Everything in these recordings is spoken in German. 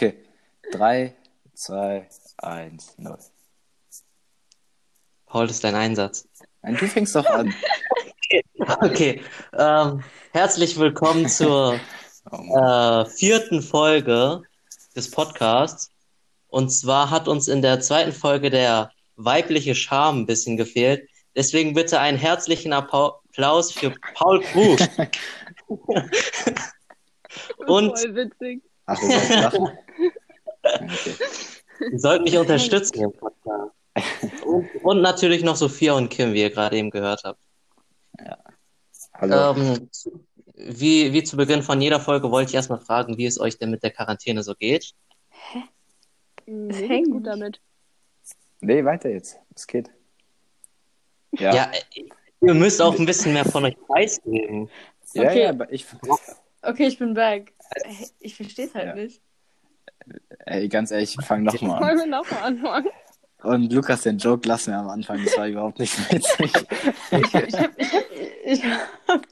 Okay. 3, 2, 1, 0. Paul, das ist dein Einsatz. Nein, du fängst doch an. Okay, ähm, herzlich willkommen zur Oh äh, vierten Folge des Podcasts. Und zwar hat uns in der zweiten Folge der weibliche Charme ein bisschen gefehlt. Deswegen bitte einen herzlichen Applaus für Paul Krug. Und Voll witzig. Ach, sollen lachen. Okay. ihr sollt mich unterstützen im Podcast. Und, und natürlich noch Sophia und Kim, wie ihr gerade eben gehört habt. Hallo. Ähm, wie, wie zu Beginn von jeder Folge wollte ich erstmal fragen, wie es euch denn mit der Quarantäne so geht. Mir hängt. geht's gut damit. Nee, weiter jetzt. Es geht. Ja, Ja, ihr müsst auch ein bisschen mehr von euch preisgeben. ja, Okay. ja, aber ich, Okay, ich bin back. Hey, Ich verstehe es halt Ja. nicht. ey, ganz ehrlich, fang doch mal an. Wollen wir nochmal anfangen? Und Lukas, den Joke lassen wir am Anfang, das war überhaupt nicht witzig. Ich habe ich hab, ich hab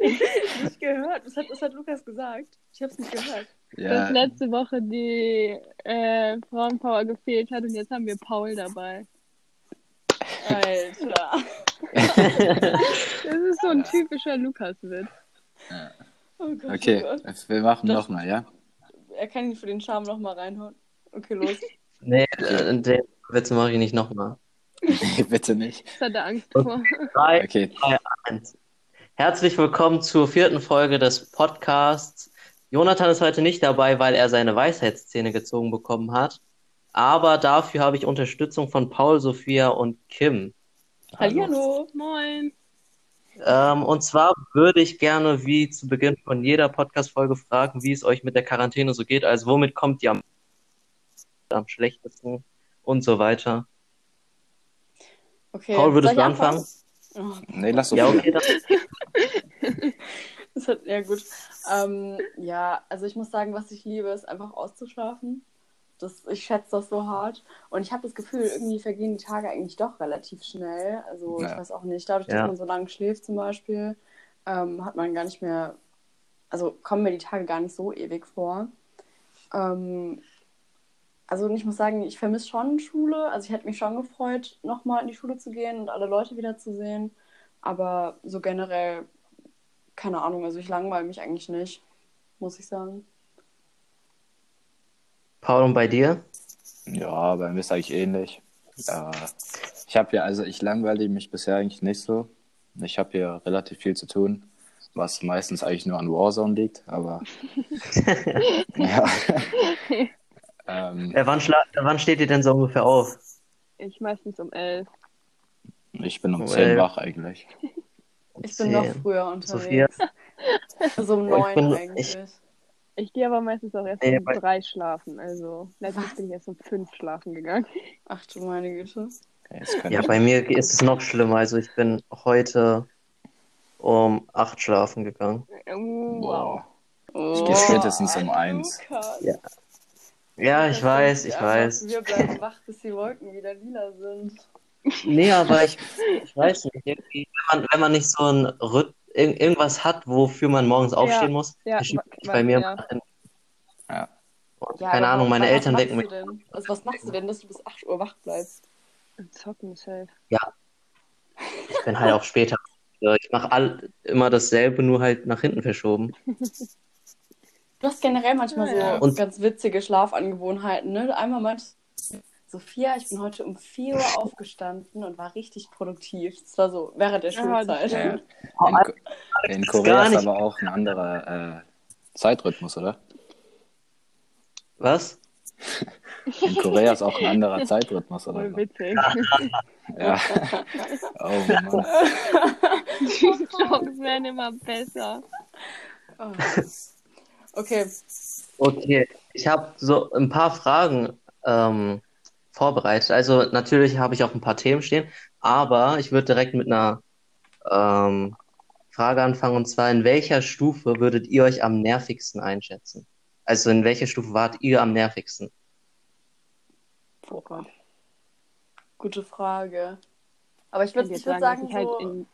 nicht gehört. Das hat, das hat Lukas gesagt. Ich habe es nicht gehört. Dass Ja, letzte Woche die äh, Frauenpower gefehlt hat und jetzt haben wir Paul dabei. Alter. Das ist so ein typischer Lukas-Witz. Oh Gott, okay, oh Gott. wir machen Das- nochmal, ja? Er kann ihn für den Charme nochmal reinhauen. Okay, los. Nee, äh, den Witz mache ich nicht nochmal. Nee, bitte nicht. Das hat er Angst vor. Drei, Okay, zwei, eins. Herzlich willkommen zur vierten Folge des Podcasts. Jonathan ist heute nicht dabei, weil er seine Weisheitszähne gezogen bekommen hat. Aber dafür habe ich Unterstützung von Paul, Sophia und Kim. Hallihallo. Moin. Ähm, und zwar würde ich gerne, wie zu Beginn von jeder Podcast-Folge, fragen, wie es euch mit der Quarantäne so geht. Also, womit kommt ihr am, am schlechtesten und so weiter. Okay, Paul, würdest du anfangen? anfangen? Oh, nee, lass so Ja, okay, dann. Das hat, ja, gut. Ähm, ja, also ich muss sagen, was ich liebe, ist einfach auszuschlafen. Das, ich schätze das so hart. Und ich habe das Gefühl, irgendwie vergehen die Tage eigentlich doch relativ schnell. Also ich Ja. weiß auch nicht, dadurch, dass Ja. man so lange schläft zum Beispiel, ähm, hat man gar nicht mehr, also kommen mir die Tage gar nicht so ewig vor. Ähm, also ich muss sagen, ich vermisse schon Schule. Also ich hätte mich schon gefreut, nochmal in die Schule zu gehen und alle Leute wiederzusehen. Aber so generell keine Ahnung, also ich langweile mich eigentlich nicht, muss ich sagen. Paul, und bei dir? Ja, bei mir ist eigentlich ähnlich. Ja, ich habe ja, also ich langweile mich bisher eigentlich nicht so. Ich habe hier relativ viel zu tun, was meistens eigentlich nur an Warzone liegt, aber ja. ähm, Äh, wann, schla wann steht ihr denn so ungefähr auf? Ich meistens um elf. ich bin um Oh, 10 ey. wach eigentlich. Ich bin noch Zehn. früher Sophia? unterwegs. So um Oh, ich neun bin- eigentlich. Ich gehe aber meistens auch erst Nee, um drei schlafen. Also letztens bin ich erst um fünf schlafen gegangen. Ach du meine Güte. Ja, ich, bei mir ist es noch schlimmer. Also, ich bin heute um acht schlafen gegangen. wow. Oh, Ich gehe spätestens um eins. Ja. Ja, ich weiß, ich weiß. Wir bleiben wach, bis die Wolken wieder lila sind. Nee, aber ich, ich weiß nicht. Wenn, man, wenn man nicht so ein Rhyth irg irgendwas hat, wofür man morgens aufstehen muss, Ja, verschiebt sich bei mir ja. Ja. Ja, keine Ahnung, was- meine was Eltern wecken mich. denn? Also was machst du denn, dass du bis 8 Uhr wach bleibst? Zocken safe. Ich bin halt auch später. Also Ich mache all, immer dasselbe, nur halt nach hinten verschoben. Du hast generell manchmal Ja. so Und- ganz witzige Schlafangewohnheiten, ne? Einmal meintest du, Sophia, ich bin heute um 4 Uhr aufgestanden und war richtig produktiv. Das war so während der Schulzeit. Ja. In, in Korea ist aber auch ein anderer äh, Zeitrhythmus, oder? Was? In Korea ist auch ein anderer Zeitrhythmus, oder? Voll witzig. Ja. Oh Mann. Die Jokes werden immer besser. Oh. Okay, Okay, ich habe so ein paar Fragen ähm, vorbereitet. Also natürlich habe ich auch ein paar Themen stehen, aber ich würde direkt mit einer ähm, Frage anfangen, und zwar, in welcher Stufe würdet ihr euch am nervigsten einschätzen? Also in welcher Stufe wart ihr am nervigsten? Gott. gute Frage. Aber ich würde würd sagen, sagen, ich so... halt in,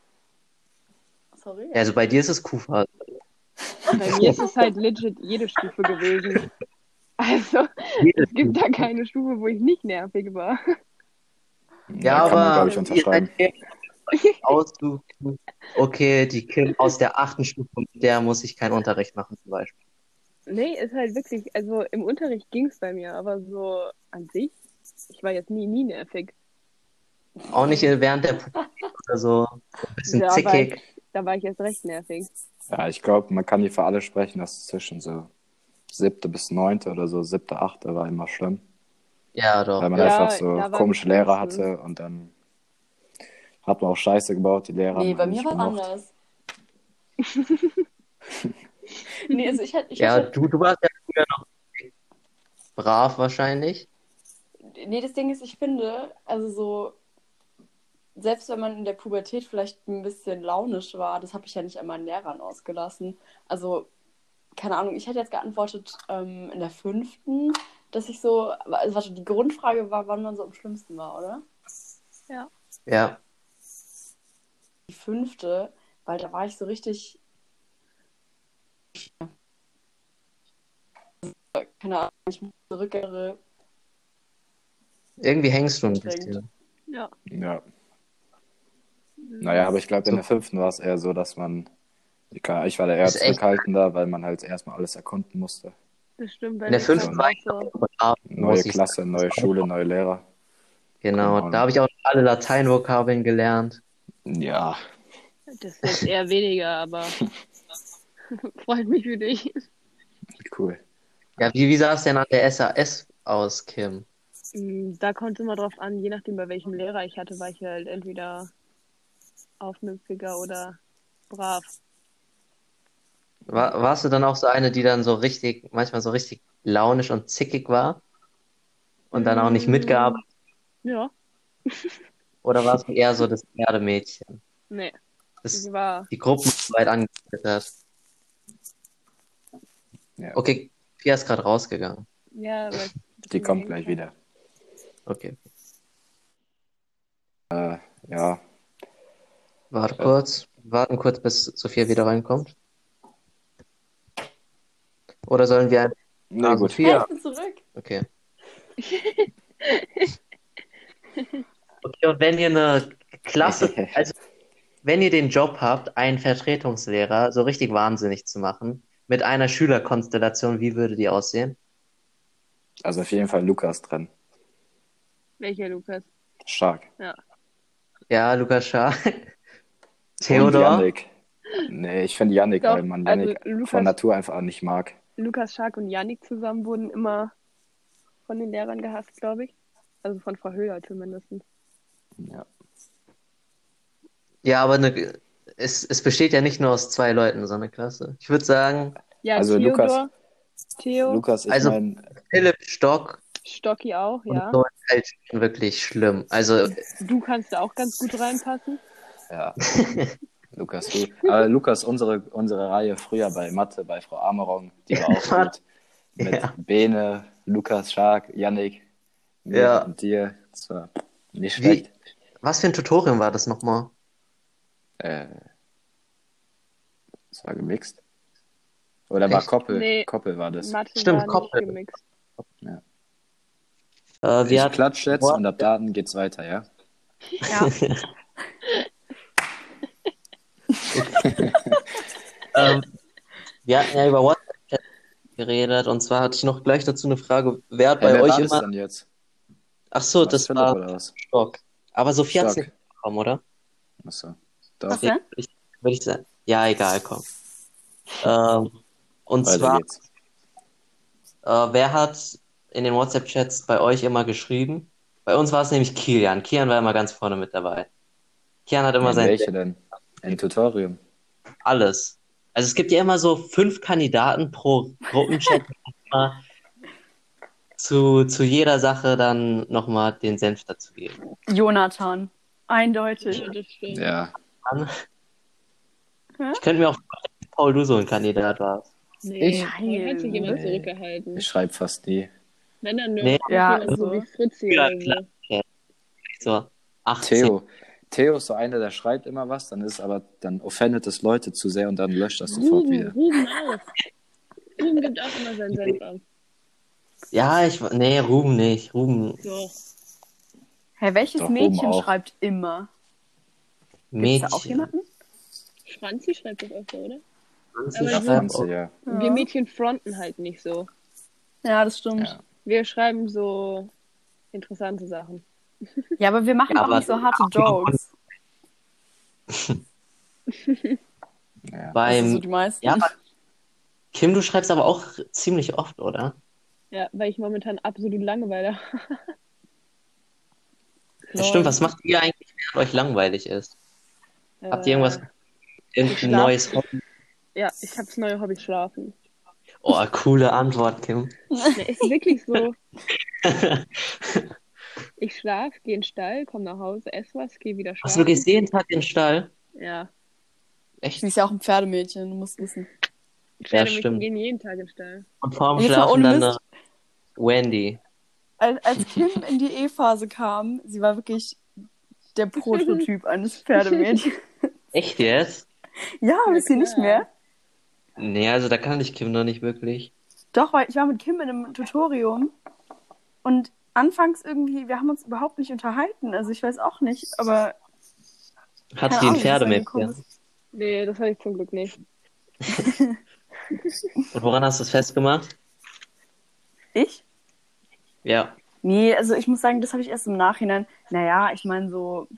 Sorry. Also bei dir ist es Kufa. bei mir ist es halt legit jede Stufe gewesen. Also, es gibt da keine Stufe, wo ich nicht nervig war. Ja, man, aber glaube ich, ihr unterschreiben. aussuchen. Okay, die Kim aus der achten Stufe, mit der muss ich keinen Unterricht machen zum Beispiel. Nee, ist halt wirklich, also im Unterricht ging es bei mir, aber so an sich, ich war jetzt nie, nie nervig. Auch nicht während der Pubertät oder so. Ein bisschen Da war, zickig. ich, da war ich erst recht nervig. Ja, ich glaube, man kann hier für alle sprechen, dass zwischen so siebte bis neunte oder so siebte, achte war immer schlimm. Ja, doch. Weil man Ja, einfach so komische Lehrer hatte und dann hat man auch Scheiße gebaut, die Lehrer Nee, bei mir war es gemocht. anders. nee, also ich hatte, ich Ja, hatte, du, du warst ja früher noch brav wahrscheinlich. nee, das Ding ist, ich finde, also so, selbst wenn man in der Pubertät vielleicht ein bisschen launisch war, das habe ich ja nicht an meinen Lehrern ausgelassen. Also, keine Ahnung, ich hätte jetzt geantwortet ähm, in der fünften, dass ich so, also warte, die Grundfrage war, wann man so am schlimmsten war, oder? Ja. Die fünfte, weil da war ich so richtig, keine Ahnung, ich mich zurückerinnere, Irgendwie hängst du ein bisschen. Ja. Ja. Naja, aber ich glaube, in der fünften war es eher so, dass man, ich war da eher zurückhaltender, weil man halt erstmal alles erkunden musste. Das stimmt. Bei In der fünften so. Neue Klasse, neue Schule, neue Lehrer. Genau, Keine da habe ich auch alle Lateinvokabeln gelernt. Ja, Das ist eher weniger, aber freut mich für dich. cool. Ja, wie, wie sah es denn an der SAS aus, Kim? Mm, Da kommt es immer drauf an, je nachdem, bei welchem Lehrer ich hatte, war ich halt entweder aufmüpfiger oder brav. War, warst du dann auch so eine, die dann so richtig, manchmal so richtig launisch und zickig war? Und dann auch nicht Mm. mitgearbeitet? Ja, Oder warst du eher so das Erde-Mädchen, nee, das ich war. die Gruppenarbeit angeführt hat? Ja. Okay, Pia ist gerade rausgegangen. Ja, aber Die kommt gleich wieder. Okay, Äh, ja, warte kurz. Warten kurz, bis Sophia wieder reinkommt. Oder sollen wir nee, Ah, gut. Sophia. ich bin zurück. Okay. Okay, und wenn ihr eine Klasse, also wenn ihr den Job habt, einen Vertretungslehrer so richtig wahnsinnig zu machen, mit einer Schülerkonstellation, wie würde die aussehen? Also auf jeden Fall Lukas drin. Welcher Lukas? Stark. Ja, Lukas Schaar. Und Theodor. Nee, ich finde Yannick, Doch, weil man also Yannick Lukas- von Natur einfach nicht mag. Lukas Schark und Yannick zusammen wurden immer von den Lehrern gehasst, glaube ich. Also von Frau Höher zumindest. Ja. Ja, aber eine, es, es besteht ja nicht nur aus zwei Leuten, so eine Klasse. Ich würde sagen, Ja, Also Theodor, Lukas- Theo, Lukas, ich Also- meine, Philipp Stock Stocki auch, und ja. so ist halt wirklich schlimm. Also, Du kannst da auch ganz gut reinpassen. ja. Lukas, du. Aber Lukas, unsere, unsere Reihe früher bei Mathe, bei Frau Amerong, die war auch gut. Mit Ja. Bene, Lukas, Stark, Yannick, mir Ja. und dir. Das war nicht Wie- schlecht. was für ein Tutorium war das nochmal? Äh, das war gemixt. Oder war Echt? Koppel? Nee. Koppel war das. Mathe Stimmt, war Koppel. gemixt. Äh, Ich wir hatten, klatsch jetzt und ab da geht's weiter, ja? Ja. ähm, wir hatten ja über WhatsApp geredet und zwar hatte ich noch gleich dazu eine Frage. Wer hat Hey, bei wer euch war das immer. denn jetzt? Ach so, Was, das Philipp war? Stock. Aber Sophie hat es nicht bekommen, oder? Achso. Denn? Würde ich, würde ich sagen. Ja, egal, komm. Ähm, und weiter zwar, geht's. äh, wer hat in den WhatsApp-Chats bei euch immer geschrieben? Bei uns war es nämlich Kilian. Kilian war immer ganz vorne mit dabei. Kilian hat immer In sein welche denn? Ein Tutorium. alles. Also es gibt ja immer so fünf Kandidaten pro Gruppenchat, zu, zu jeder Sache dann nochmal den Senf dazu geben. Jonathan. Eindeutig. Ja, das stimmt. Ja. Ich könnte mir auch vorstellen, dass Paul, du so ein Kandidat warst. Nee, Ich? Sich immer Nee. zurückgehalten. Ich schreibe fast nie. Wenn dann nur Nee. Ja, jemand so also- wie Fritzi Ja, klar. so. So 18. Theo. Theo ist so einer, der schreibt immer was, dann ist aber, dann offendet es Leute zu sehr und dann löscht das sofort Ruben, wieder. Ruben auch. Ruben gibt auch immer seinen Senf ab. Ja, ich, nee, Ruben nicht. Ruben, So. Hä, welches Doch, Mädchen auch. schreibt immer? Gibt's Mädchen. da auch jemanden? Franzi schreibt das öfter, oder? Franzi Aber Franzi, ja. Wir Mädchen fronten halt nicht so. Ja, das stimmt. Ja. Wir schreiben so interessante Sachen. Ja, aber wir machen Ja, auch nicht so harte Jokes. Ja. Beim, so die meisten. ja, Kim, du schreibst aber auch ziemlich oft, oder? Ja, weil ich momentan absolut Langeweile habe. Das stimmt, was macht ihr eigentlich, während euch langweilig ist? Habt ihr irgendwas, irgendein schlaf. neues Hobby? Ja, ich habe das neue Hobby Schlafen. Oh, coole Antwort, Kim. Nee, ist wirklich so. Ich schlafe, gehe in den Stall, komme nach Hause, esse was, gehe wieder Hast du schlafen. wirklich jeden Tag in den Stall? Ja. Echt? Sie ist ja auch ein Pferdemädchen, du musst wissen. Pferdemädchen stimmt. gehen jeden Tag in den Stall. Und vorm Jetzt Schlafen dann Mist. eine Wendy. Als, als Kim in die E-Phase kam, sie war wirklich der Prototyp eines Pferdemädchens. Echt jetzt? Ja, Ja, ist sie nicht mehr? Nee, also da kann ich Kim noch nicht wirklich. Doch, weil ich war mit Kim in einem Tutorium und anfangs irgendwie, wir haben uns überhaupt nicht unterhalten. Also ich weiß auch nicht, aber Hat sie ein Pferdemädchen? angekommen Nee, das hatte ich zum Glück nicht. Und woran hast du es festgemacht? ich? Ja. Nee, also ich muss sagen, das habe ich erst im Nachhinein. Naja, ich meine so,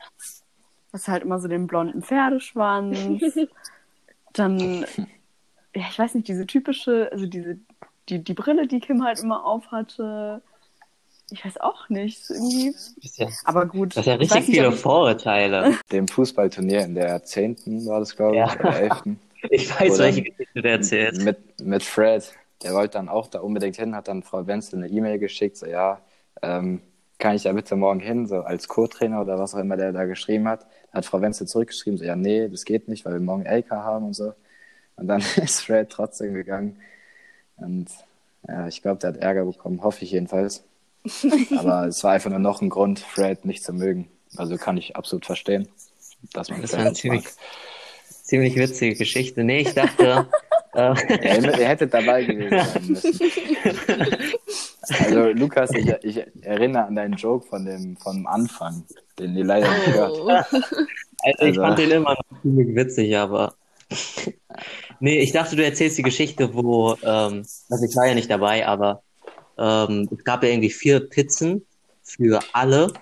das halt immer so den blonden Pferdeschwanz. Dann, ja, ich weiß nicht, diese typische, also diese, die, die Brille, die Kim halt immer aufhatte. Ich weiß auch nicht, irgendwie. Ja, Aber gut. das ist ja ich richtig nicht, viele ich- Vorurteile. Dem Fußballturnier in der 10. war das, glaube ich, Ja. oder 11. Ich weiß, Oder- welche Geschichte du erzählst. Mit, mit Fred. Der wollte dann auch da unbedingt hin, hat dann Frau Wenzel eine E-Mail geschickt, so ja, ähm, kann ich da bitte morgen hin, so als Co-Trainer oder was auch immer der da geschrieben hat. Hat Frau Wenzel zurückgeschrieben, so ja, nee, das geht nicht, weil wir morgen LK haben und so. Und dann ist Fred trotzdem gegangen. Und ja, ich glaube, der hat Ärger bekommen, hoffe ich jedenfalls. Aber es war einfach nur noch ein Grund, Fred nicht zu mögen. Also kann ich absolut verstehen, dass man Das Fred war ziemlich, mag. ziemlich witzige Geschichte. Nee, ich dachte, äh, Ja, ihr, ihr hättet dabei gewesen sein müssen. Also Lukas, ich, ich erinnere an deinen Joke von dem vom Anfang, den ihr leider nicht hört. Oh. also ich Also- fand den immer noch ziemlich witzig, aber nee, ich dachte, du erzählst die Geschichte, wo, ähm, also ich war ja nicht dabei, aber ähm, es gab ja irgendwie vier Pizzen für alle,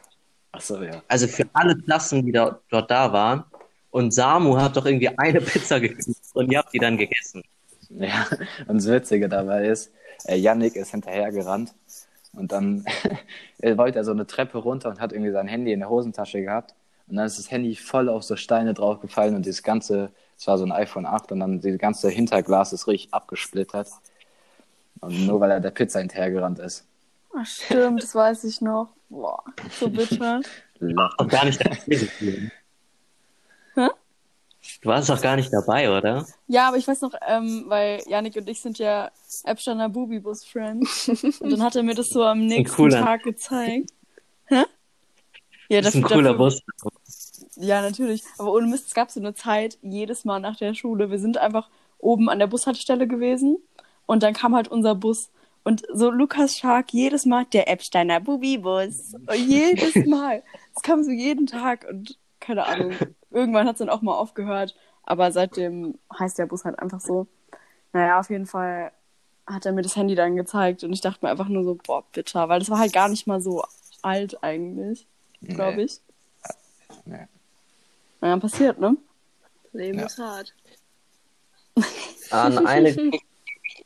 Ach so, ja. also für alle Klassen, die da, dort da waren. Und Samu hat doch irgendwie eine Pizza gekriegt und ihr habt die dann gegessen. Ja, und das Witzige dabei ist, äh, Yannick ist hinterhergerannt und dann wollte er so eine Treppe runter und hat irgendwie sein Handy in der Hosentasche gehabt und dann ist das Handy voll auf so Steine draufgefallen und dieses ganze, es war so ein iPhone 8 und dann das ganze Hinterglas ist richtig abgesplittert. Und nur weil er der Pizza hinterhergerannt ist. Ach, stimmt, das weiß ich noch. Boah, so bitter. Auch gar nicht dabei. Hä? Du warst doch gar nicht dabei, oder? Ja, aber ich weiß noch, ähm, weil Janik und ich sind ja Epsteiner Bubibus-Friends. Und dann hat er mir das so am nächsten cooler- Tag gezeigt. Hä? Ja, Das ist ein cooler dafür- Bus. Ja, natürlich. Aber ohne Mist, es gab so eine Zeit, jedes Mal nach der Schule, wir sind einfach oben an der Bushaltestelle gewesen und dann kam halt unser Bus. Und so Lukas Schark jedes Mal, der Epsteiner Bubi-Bus. Jedes Mal. Es kam so jeden Tag und keine Ahnung. Irgendwann hat es dann auch mal aufgehört. Aber seitdem heißt der Bus halt einfach so. Naja, auf jeden Fall hat er mir das Handy dann gezeigt und ich dachte mir einfach nur so, boah, bitter, weil das war halt gar nicht mal so alt eigentlich, glaube ich. Nee. Naja, passiert, ne? Leben Ja. ist hart. An eine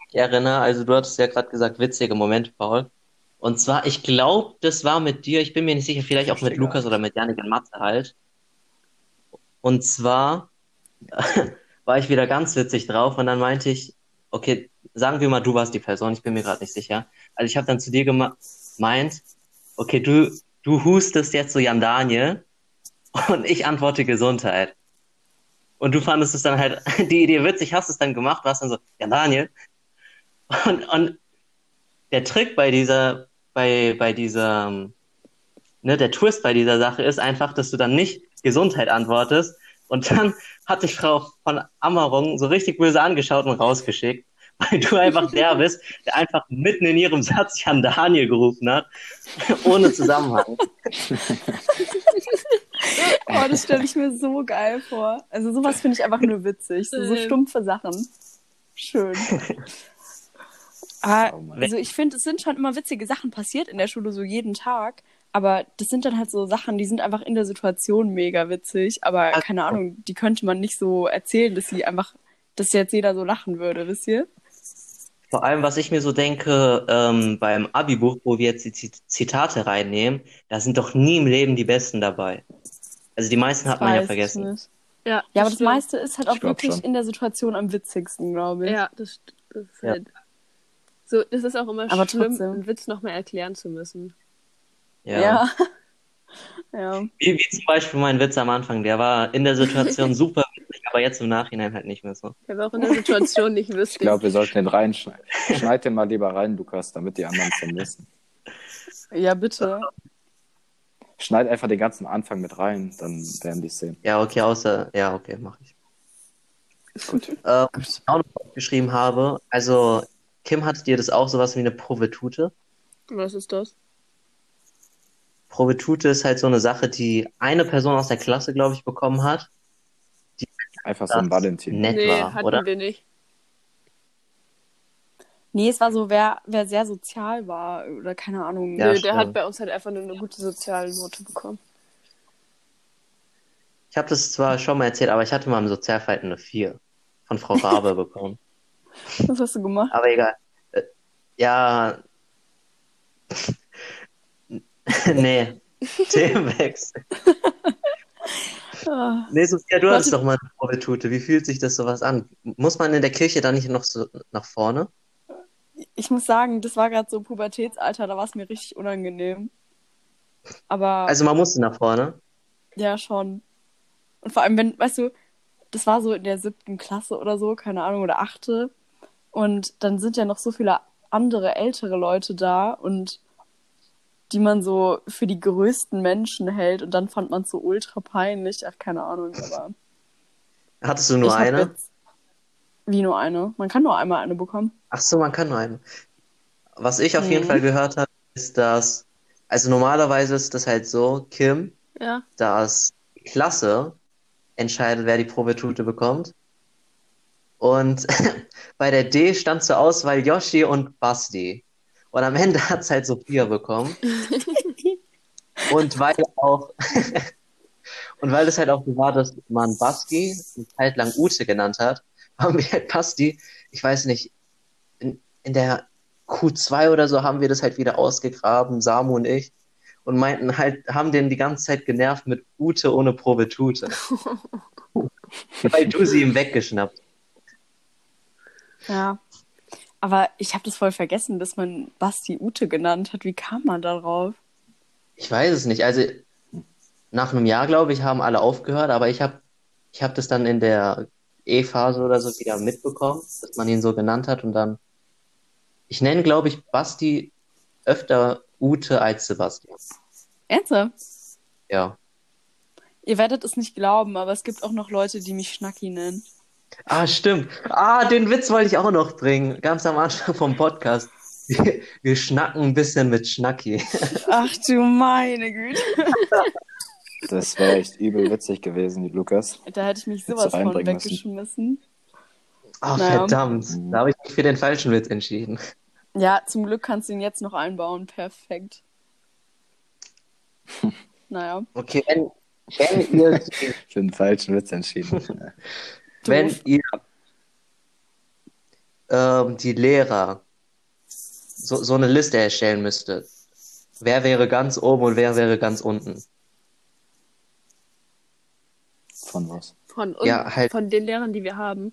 ich erinnere, also du hattest ja gerade gesagt, witzige Momente, Paul. Und zwar, ich glaube, das war mit dir, ich bin mir nicht sicher, vielleicht auch mit Lukas oder mit Janik in Mathe halt. Und zwar war ich wieder ganz witzig drauf und dann meinte ich, okay, sagen wir mal, du warst die Person, ich bin mir gerade nicht sicher. Also ich habe dann zu dir gemeint, okay, du, du hustest jetzt so Jan Daniel und ich antworte Gesundheit. Und du fandest es dann halt, die Idee witzig, hast es dann gemacht, warst dann so, ja Daniel. Und, und der Trick bei dieser, bei, bei dieser, ne, der Twist bei dieser Sache ist einfach, dass du dann nicht Gesundheit antwortest. Und dann hat dich Frau von Ammerung so richtig böse angeschaut und rausgeschickt. weil du einfach der bist, der einfach mitten in ihrem Satz Jan Daniel gerufen hat, ohne Zusammenhang. Oh, das stelle ich mir so geil vor. Also sowas finde ich einfach nur witzig. So, so stumpfe Sachen. Schön. Mann. also ich finde, es sind schon immer witzige Sachen passiert in der Schule, so jeden Tag. Aber das sind dann halt so Sachen, die sind einfach in der Situation mega witzig. Aber Ach, keine so. Ahnung, die könnte man nicht so erzählen, dass sie einfach, dass jetzt jeder so lachen würde, wisst ihr? Vor allem, was ich mir so denke, ähm, beim Abi-Buch, wo wir jetzt die Zit- Zitate reinnehmen, da sind doch nie im Leben die Besten dabei. Also die meisten hat man ja vergessen. nicht. Ja, Ja, aber das stimmt. meiste ist halt auch wirklich schon. in der Situation am witzigsten, glaube ich. Ja, das, das ist Ja. halt. So, das ist auch immer Aber schlimm, trotzdem. einen Witz nochmal erklären zu müssen. Ja. Ja. ja. Wie, wie zum Beispiel mein Witz am Anfang, der war in der Situation super witzig, aber jetzt im Nachhinein halt nicht mehr so. Ich habe auch in der Situation nicht Ich lustig. glaube, wir sollten den reinschneiden. Schneid den mal lieber rein, Lukas, damit die anderen es wissen. Ja, bitte. Schneid einfach den ganzen Anfang mit rein, dann werden die es sehen. Ja, okay, außer, ja, okay, mache ich. Gut. Äh, was ich auch noch aufgeschrieben habe, also Kim, hattet ihr das auch sowas wie eine Provetute? Was ist das? Provetute ist halt so eine Sache, die eine Person aus der Klasse, glaube ich, bekommen hat, Einfach so ein Valentin. nett nee, war, hatten oder? wir nicht. Nee, es war so, wer, wer sehr sozial war oder keine Ahnung. Ja, Nö, der hat bei uns halt einfach nur eine gute soziale Note bekommen. Ich habe das zwar schon mal erzählt, aber ich hatte mal im Sozialverhalten eine 4 von Frau Rabe bekommen. Was hast du gemacht? Aber egal. Äh, Ja. nee. Themenwechsel. Ah. Nee, Sophia, du Warte. hattest doch mal eine Provetute. Wie fühlt sich das sowas an? Muss man in der Kirche da nicht noch so nach vorne? Ich muss sagen, das war gerade so Pubertätsalter, da war es mir richtig unangenehm. Aber Also man musste nach vorne. ja, schon. Und vor allem, wenn, weißt du, das war so in der siebten Klasse oder so, keine Ahnung, oder achte. Und dann sind ja noch so viele andere ältere Leute da und die man so für die größten Menschen hält. Und dann fand man es so ultra peinlich. Ach, keine Ahnung, aber. Hattest du nur eine? Jetzt... Wie nur eine? Man kann nur einmal eine bekommen. Ach so, man kann nur eine. Was ich auf jeden Mhm. Fall gehört habe, ist, dass, also normalerweise ist das halt so, Kim, Ja. dass die Klasse entscheidet, wer die Provetute bekommt. Und bei der D stand zur Auswahl Yoshi und Basti. Und am Ende hat es halt Sophia bekommen. Und weil auch, und weil es halt auch so war, dass man Basti eine Zeit lang Ute genannt hat, haben wir halt Basti, ich weiß nicht, in, in der Q2 oder so haben wir das halt wieder ausgegraben, Samu und ich, und meinten halt, haben den die ganze Zeit genervt mit Ute ohne Provetute. weil du sie ihm weggeschnappt. Ja. Aber ich habe das voll vergessen, dass man Basti Ute genannt hat. Wie kam man darauf? Ich weiß es nicht. Also nach einem Jahr, glaube ich, haben alle aufgehört, aber ich habe ich hab das dann in der E-Phase oder so wieder mitbekommen, dass man ihn so genannt hat und dann. Ich nenne, glaube ich, Basti öfter Ute als Sebastian. Ernsthaft? Ja. Ihr werdet es nicht glauben, aber es gibt auch noch Leute, die mich Schnacki nennen. Ah, stimmt. Ah, den Witz wollte ich auch noch bringen. Ganz am Anfang vom Podcast. Wir, wir schnacken ein bisschen mit Schnacki. Ach du meine Güte. Das wäre echt übel witzig gewesen, Lukas. Da hätte ich mich sowas von weggeschmissen. Ach, Naja. verdammt. Da habe ich mich für den falschen Witz entschieden. Ja, zum Glück kannst du ihn jetzt noch einbauen. Perfekt. Naja. Okay, wenn, wenn ihr Für den falschen Witz entschieden. Wenn ihr ähm, die Lehrer so, so eine Liste erstellen müsstet, wer wäre ganz oben und wer wäre ganz unten? Von was? Von, uns, Ja, halt. von den Lehrern, die wir haben.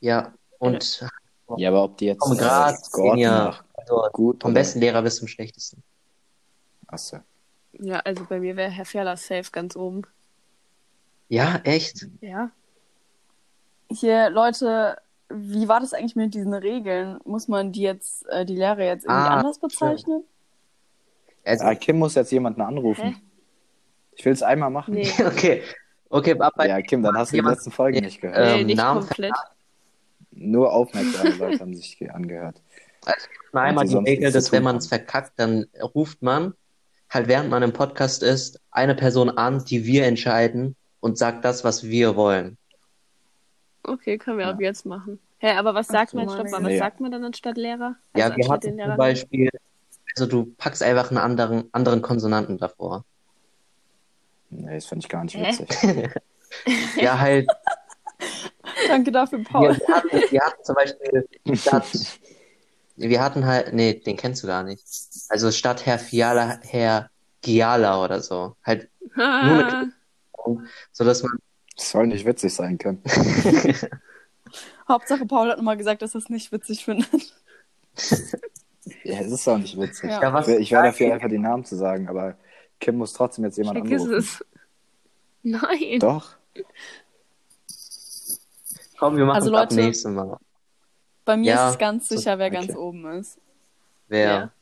Ja, und Ja, aber ob die jetzt vom Grad, also gut vom oder- besten Lehrer bis zum schlechtesten. Achso. Ja, also bei mir wäre Herr Ferler safe ganz oben. Ja, echt? Ja. Hier, Leute, wie war das eigentlich mit diesen Regeln? Muss man die jetzt, äh, die Lehre jetzt irgendwie Ah, anders bezeichnen? Also, Ah, Kim muss jetzt jemanden anrufen. Hä? Ich will es einmal machen. Nee, okay. Okay, ab bei Ja, Kim, dann hast du die letzten Folgen Ja, nicht gehört. äh, nee nicht Namen- komplett. nur aufmerksame Leute haben sich ge- angehört. Einmal die Regel, dass wenn man es verkackt, dann ruft man halt während man im Podcast ist, eine Person an, die wir entscheiden und sagt das, was wir wollen. Okay, können wir Ja. ab jetzt machen. Hä, aber was sagt man, stopp mal, was Nee. sagt man dann anstatt Lehrer? Ja, Also wir anstatt hatten den zum? Beispiel, also du packst einfach einen anderen, anderen Konsonanten davor. Nee, das finde ich gar nicht Hä? witzig. Ja, halt, Danke dafür, wir, Paul. wir, hatten, wir hatten zum Beispiel statt, wir hatten halt, nee, den kennst du gar nicht. Also statt Herr Fiala, Herr Giala oder so. Halt, Ah, so dass man, Das soll nicht witzig sein können. Hauptsache, Paul hat nochmal gesagt, dass er es nicht witzig findet. Ja, es ist auch nicht witzig. Ja. Ich wäre ich wär dafür, einfach die Namen zu sagen, aber Kim muss trotzdem jetzt jemand vergiss anrufen. es. Nein. Doch. komm, wir machen Also, Leute, nächstem Mal. Bei mir Ja, ist es ganz so- sicher, wer okay. ganz oben ist. Wer?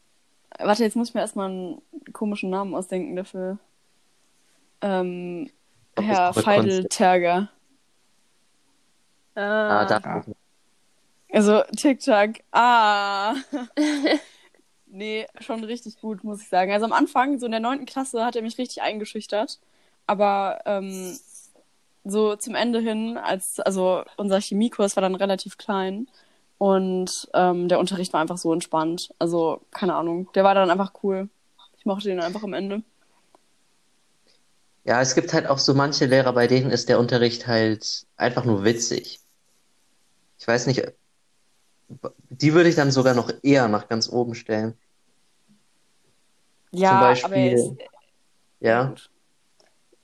Warte, jetzt muss ich mir erstmal einen komischen Namen ausdenken dafür. Ähm, Herr doch Feidelterger. Ah, Ah, da. Ah. Also TikTok. Ah. nee, schon richtig gut, muss ich sagen. Also am Anfang, so in der neunten Klasse, hat er mich richtig eingeschüchtert. Aber ähm, so zum Ende hin, als, also unser Chemiekurs war dann relativ klein und ähm, der Unterricht war einfach so entspannt. Also, keine Ahnung. Der war dann einfach cool. Ich mochte den einfach am Ende. Ja, es gibt halt auch so manche Lehrer, bei denen ist der Unterricht halt einfach nur witzig. Ich weiß nicht, die würde ich dann sogar noch eher nach ganz oben stellen. Ja, Zum aber Beispiel- er ist, Ja, gut.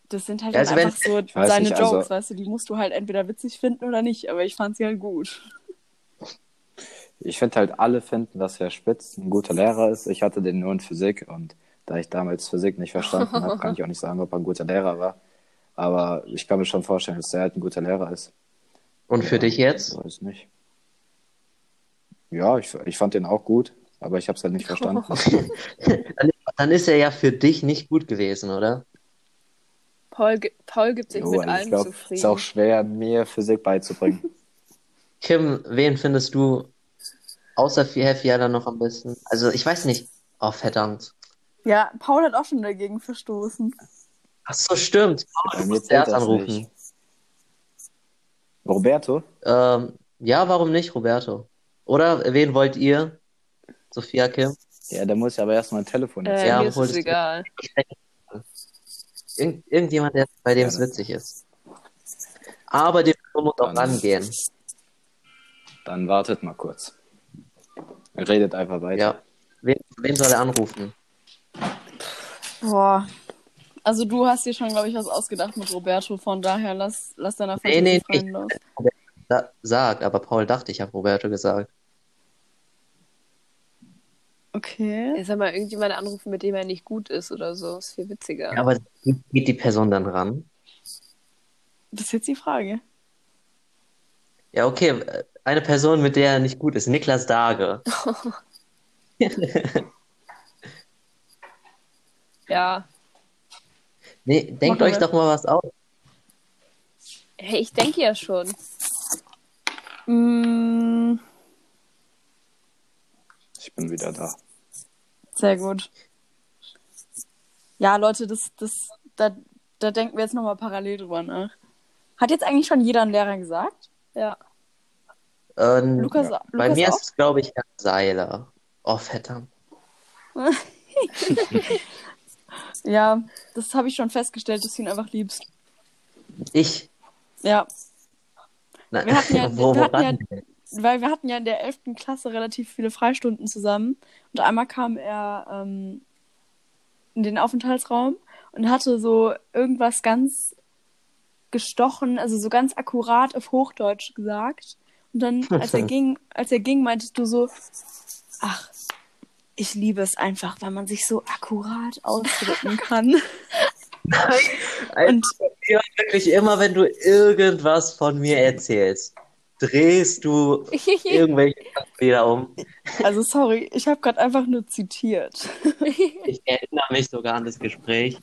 Das sind halt Ja, also wenn- einfach so seine nicht, also- Jokes, weißt du, die musst du halt entweder witzig finden oder nicht, aber ich fand sie halt gut. Ich finde halt, alle finden, dass Herr Spitz ein guter Lehrer ist. Ich hatte den nur in Physik und da ich damals Physik nicht verstanden habe, kann ich auch nicht sagen, ob er ein guter Lehrer war. Aber ich kann mir schon vorstellen, dass er halt ein guter Lehrer ist. und für Ja, dich jetzt? Ich weiß nicht. Ja, ich, ich fand den auch gut, aber ich habe es halt nicht verstanden. Dann, dann ist er ja für dich nicht gut gewesen, oder? Paul, Paul gibt sich Jo, mit also ich allem glaube, es zufrieden. ist auch schwer, mir Physik beizubringen. Kim, wen findest du außer Fiala noch am besten? Also, ich weiß nicht. Oh, verdammt. Ja, Paul hat auch schon dagegen verstoßen. Ach so, stimmt. Bei Du musst erst anrufen. nicht. Roberto? Ähm, ja, warum nicht, Roberto? Oder wen wollt ihr? Sophia, Kim? Ja, da muss ich aber erst mal ein Telefon äh, Ja, mir ist es egal. Irgend, irgendjemand, der, bei dem es Gerne. witzig ist. Aber die Person muss auch Dann- rangehen. Dann wartet mal kurz. Redet einfach weiter. Ja. Wen, wen soll er anrufen? Boah. Also du hast dir schon, glaube ich, was ausgedacht mit Roberto, von daher lass, lass deiner Nee, Fantasie nee, nee. Lauf. Sa sagt, aber Paul dachte, ich habe Roberto gesagt. Okay. Jetzt soll mal irgendjemand anrufen, mit dem er nicht gut ist oder so. Ist viel witziger. Ja, aber geht die Person dann ran? Das ist jetzt die Frage. Ja, okay. äh, Eine Person, mit der er nicht gut ist. Niklas Dage. Ja. Nee, denkt euch doch mal was aus. Hey, ich denke ja schon. Mm, Ich bin wieder da. sehr gut. Ja, Leute, das, das, da, da denken wir jetzt nochmal parallel drüber nach. Hat jetzt eigentlich schon jeder einen Lehrer gesagt? Ja. Ähm, Lukas, Ja. bei Lukas mir auch? ist es, glaube ich, Herr Seiler. Oh, verdammt. Ja, das habe ich schon festgestellt, dass du ihn einfach liebst. Ich. Ja, Na, Wir hatten ja- wir hatten woran? weil wir hatten ja in der 11. Klasse relativ viele Freistunden zusammen. Und einmal kam er ähm, in den Aufenthaltsraum und hatte so irgendwas ganz gestochen, also so ganz akkurat auf Hochdeutsch gesagt. Und dann, als er ging, als er ging, meintest du so, ach, ich liebe es einfach, wenn man sich so akkurat ausdrücken kann. Und Ja, wirklich immer, wenn du irgendwas von mir erzählst, drehst du irgendwelche wieder um. also sorry, ich habe gerade einfach nur zitiert. Ich erinnere mich sogar an das Gespräch.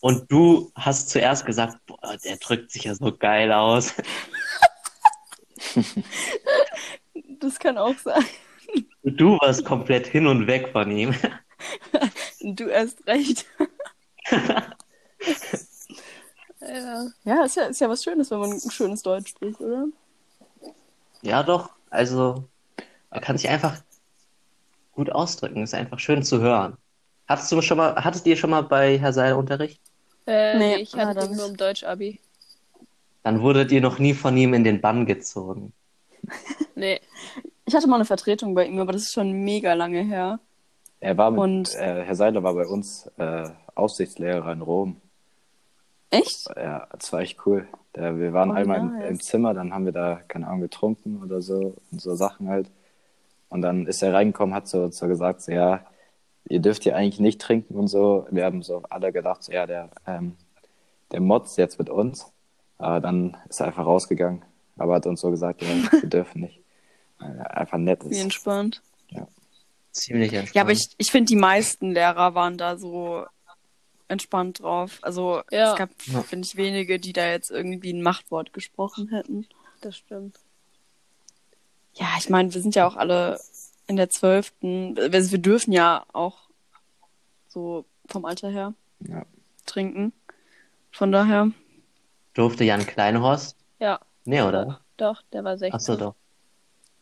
Und du hast zuerst gesagt, boah, der drückt sich ja so geil aus. Das kann auch sein. Du warst komplett hin und weg von ihm. Du erst recht. Ja. Ja, ist ja, ist ja was Schönes, wenn man ein schönes Deutsch spricht, oder? Ja, doch. Also, er kann sich einfach gut ausdrücken. Ist einfach schön zu hören. Hattest du schon mal, hattet ihr schon mal bei Herr Seil Unterricht? Äh, Nee, ich hatte den nur im Deutsch-Abi. Dann wurdet ihr noch nie von ihm in den Bann gezogen. Nee. Ich hatte mal eine Vertretung bei ihm, aber das ist schon mega lange her. Er war mit, Und- äh, Herr Seiler war bei uns äh, Aufsichtslehrer in Rom. Echt? Ja, das war echt cool. Der, wir waren Oh, einmal im, nice. im Zimmer, dann haben wir da, keine Ahnung, getrunken oder so und so Sachen halt. Und dann ist er reingekommen, hat so, so gesagt, so, ja, ihr dürft hier eigentlich nicht trinken und so. Wir haben so alle gedacht, so, ja, der, ähm, der Motz jetzt mit uns. Aber dann ist er einfach rausgegangen. Aber hat uns so gesagt, ja, wir dürfen nicht. Einfach nett Wie ist. entspannt. Ziemlich entspannt. Ja, aber ich, ich finde, die meisten Lehrer waren da so entspannt drauf. Also Ja. es gab, Ja. finde ich, wenige, die da jetzt irgendwie ein Machtwort gesprochen hätten. Das stimmt. Ja, ich meine, wir sind ja auch alle in der zwölften. Also wir dürfen ja auch so vom Alter her Ja. trinken. Von daher. Durfte Jan Kleinhorst? Ja, Nee, oder? doch, der war 16. Achso, doch.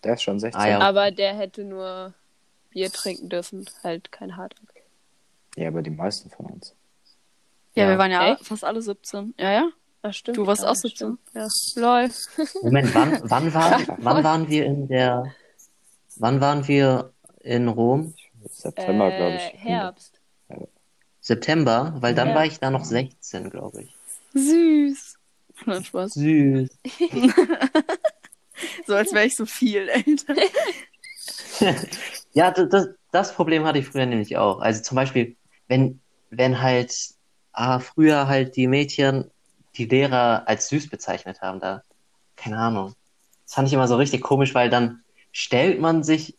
Der ist schon 16. Ah, ja. Aber der hätte nur Bier trinken dürfen, halt kein Hard. Ja, aber die meisten von uns. Ja, Ja. wir waren ja Echt? fast alle 17. Ja, ja. Ach, stimmt. Du warst ja, auch 17. stimmt. Ja. Lol. Moment, wann, wann, war, wann waren wir in der, wann waren wir in Rom? September, äh, glaube ich. Herbst. September? Weil dann Ja. war ich da noch 16, glaube ich. Süß. Nein, Spaß. Süß. So als wäre ich so viel älter. Ja, das, das, Problem hatte ich früher nämlich auch. Also zum Beispiel, wenn, wenn halt ah, früher halt die Mädchen die Lehrer als süß bezeichnet haben, da, keine Ahnung. Das fand ich immer so richtig komisch, weil dann stellt man sich,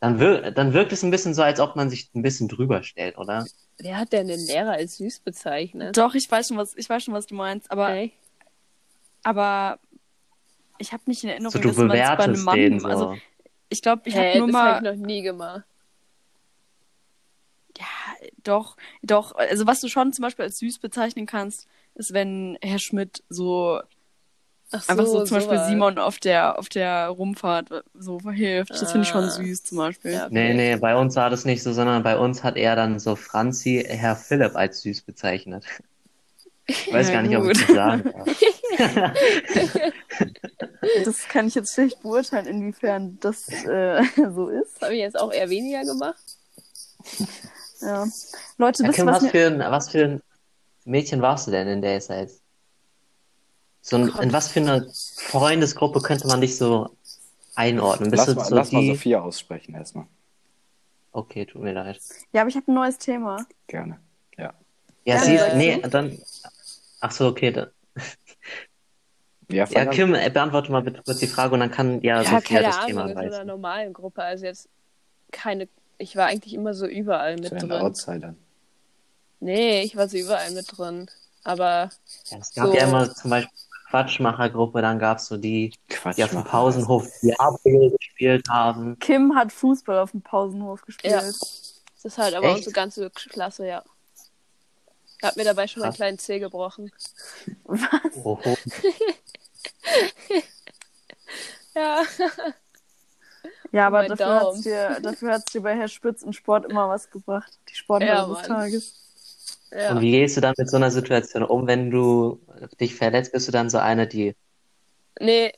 dann, wir, dann wirkt es ein bisschen so, als ob man sich ein bisschen drüber stellt, oder? Wer hat denn den Lehrer als süß bezeichnet? Doch, ich weiß schon, was, ich weiß schon, was du meinst. Aber, Ey. aber ich habe nicht in Erinnerung, So, du dass man es bei einem Mann. den so. Also ich glaube, ich Hä, habe nur das mal. habe ich noch nie gemacht. Ja, doch, doch. Also was du schon zum Beispiel als süß bezeichnen kannst, ist, wenn Herr Schmidt so Ach einfach so zum sowas. Beispiel Simon auf der auf der Rumfahrt so hilft. Das finde ich schon Ah. süß zum Beispiel. Ja. Nee, nee, bei uns war das nicht so, sondern bei uns hat er dann so Franzi, Herr Philipp als süß bezeichnet. Ich weiß Ja, gar nicht, ob ich gut. das sagen darf. Das kann ich jetzt schlecht beurteilen, inwiefern das äh, so ist. Habe ich jetzt auch eher weniger gemacht. Ja. Leute, Ja, Kim, was was für, ein, was für ein Mädchen warst du denn in der SAS? So ein, in was für eine Freundesgruppe könnte man dich so einordnen? Bist Lass, du mal, so lass mal die... Sophia aussprechen erstmal. Okay, tut mir leid. Ja, aber ich habe ein neues Thema. Gerne. Ja. Ja, Ja, sie, du? nee, dann... Ach so, okay. Dann, Ja, ja. Kim, äh, beantworte mal bitte kurz die Frage und dann kann ja, Ja, Sophia keine das Ahnung, Thema in so einer normalen Gruppe. Also jetzt keine. Ich war eigentlich immer so überall mit Zu den drin. Outsidern. Nee, ich war so überall mit drin. Aber Ja, es gab so- ja immer zum Beispiel Quatschmachergruppe, dann gab es so die, die auf dem. Pausenhof Diablo gespielt haben. Kim hat Fußball auf dem Pausenhof gespielt. Ja. das ist halt aber Echt? unsere ganze Klasse, ja. Hat mir dabei schon meinen Krass. kleinen Zeh gebrochen. Oho. Ja. Ja, aber dafür Daumen. hat's dir, dafür hat's dir bei Herr Spitz im Sport immer was gebracht. Die Sportler Ja, des Mann. Tages. ja. Und wie gehst du dann mit so einer Situation um, wenn du dich verletzt? Bist du dann so eine, die Nee,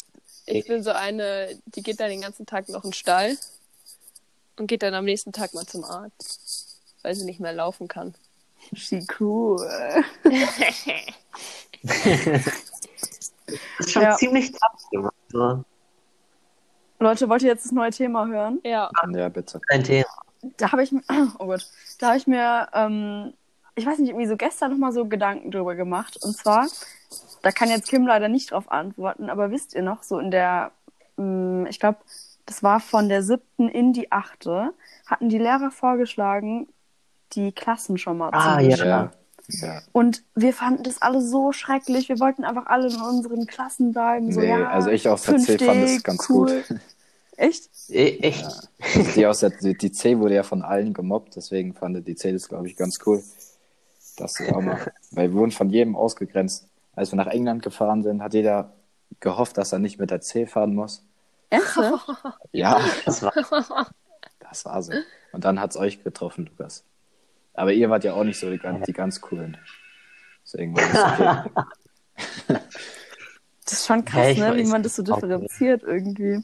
ich bin so eine, die geht dann den ganzen Tag noch in den Stall und geht dann am nächsten Tag mal zum Arzt, weil sie nicht mehr laufen kann. She cool. Das ist schon Ja. ziemlich tough gemacht. So, Leute, wollt ihr jetzt das neue Thema hören? Ja, Ja, bitte. dein Thema. Da habe ich mir, oh Gott, da habe ich mir, ähm, ich weiß nicht, irgendwie so gestern nochmal so Gedanken drüber gemacht. Und zwar, da kann jetzt Kim leider nicht drauf antworten, aber wisst ihr noch, so in der, ähm, ich glaube, das war von der siebten in die achte, hatten die Lehrer vorgeschlagen, die Klassen schon mal Ah, zu ja. Ja. ja. Und wir fanden das alle so schrecklich. Wir wollten einfach alle in unseren Klassen bleiben. So, Nee, ja, also ich aus der C fand das 5D, ganz cool. gut. Echt? E echt? Also die, aus der, die, C wurde ja von allen gemobbt, deswegen fand die C das, glaube ich, ganz cool. Das auch mal. Weil wir wurden von jedem ausgegrenzt. Als wir nach England gefahren sind, hat jeder gehofft, dass er nicht mit der C fahren muss. Ernsthaft? Ja, Das war das war so. Und dann hat es euch getroffen, Lukas. Aber ihr wart ja auch nicht so die, ganz- die ganz coolen. Deswegen war das okay. Das ist schon krass, Ja, ich ne? wie man das so differenziert irgendwie.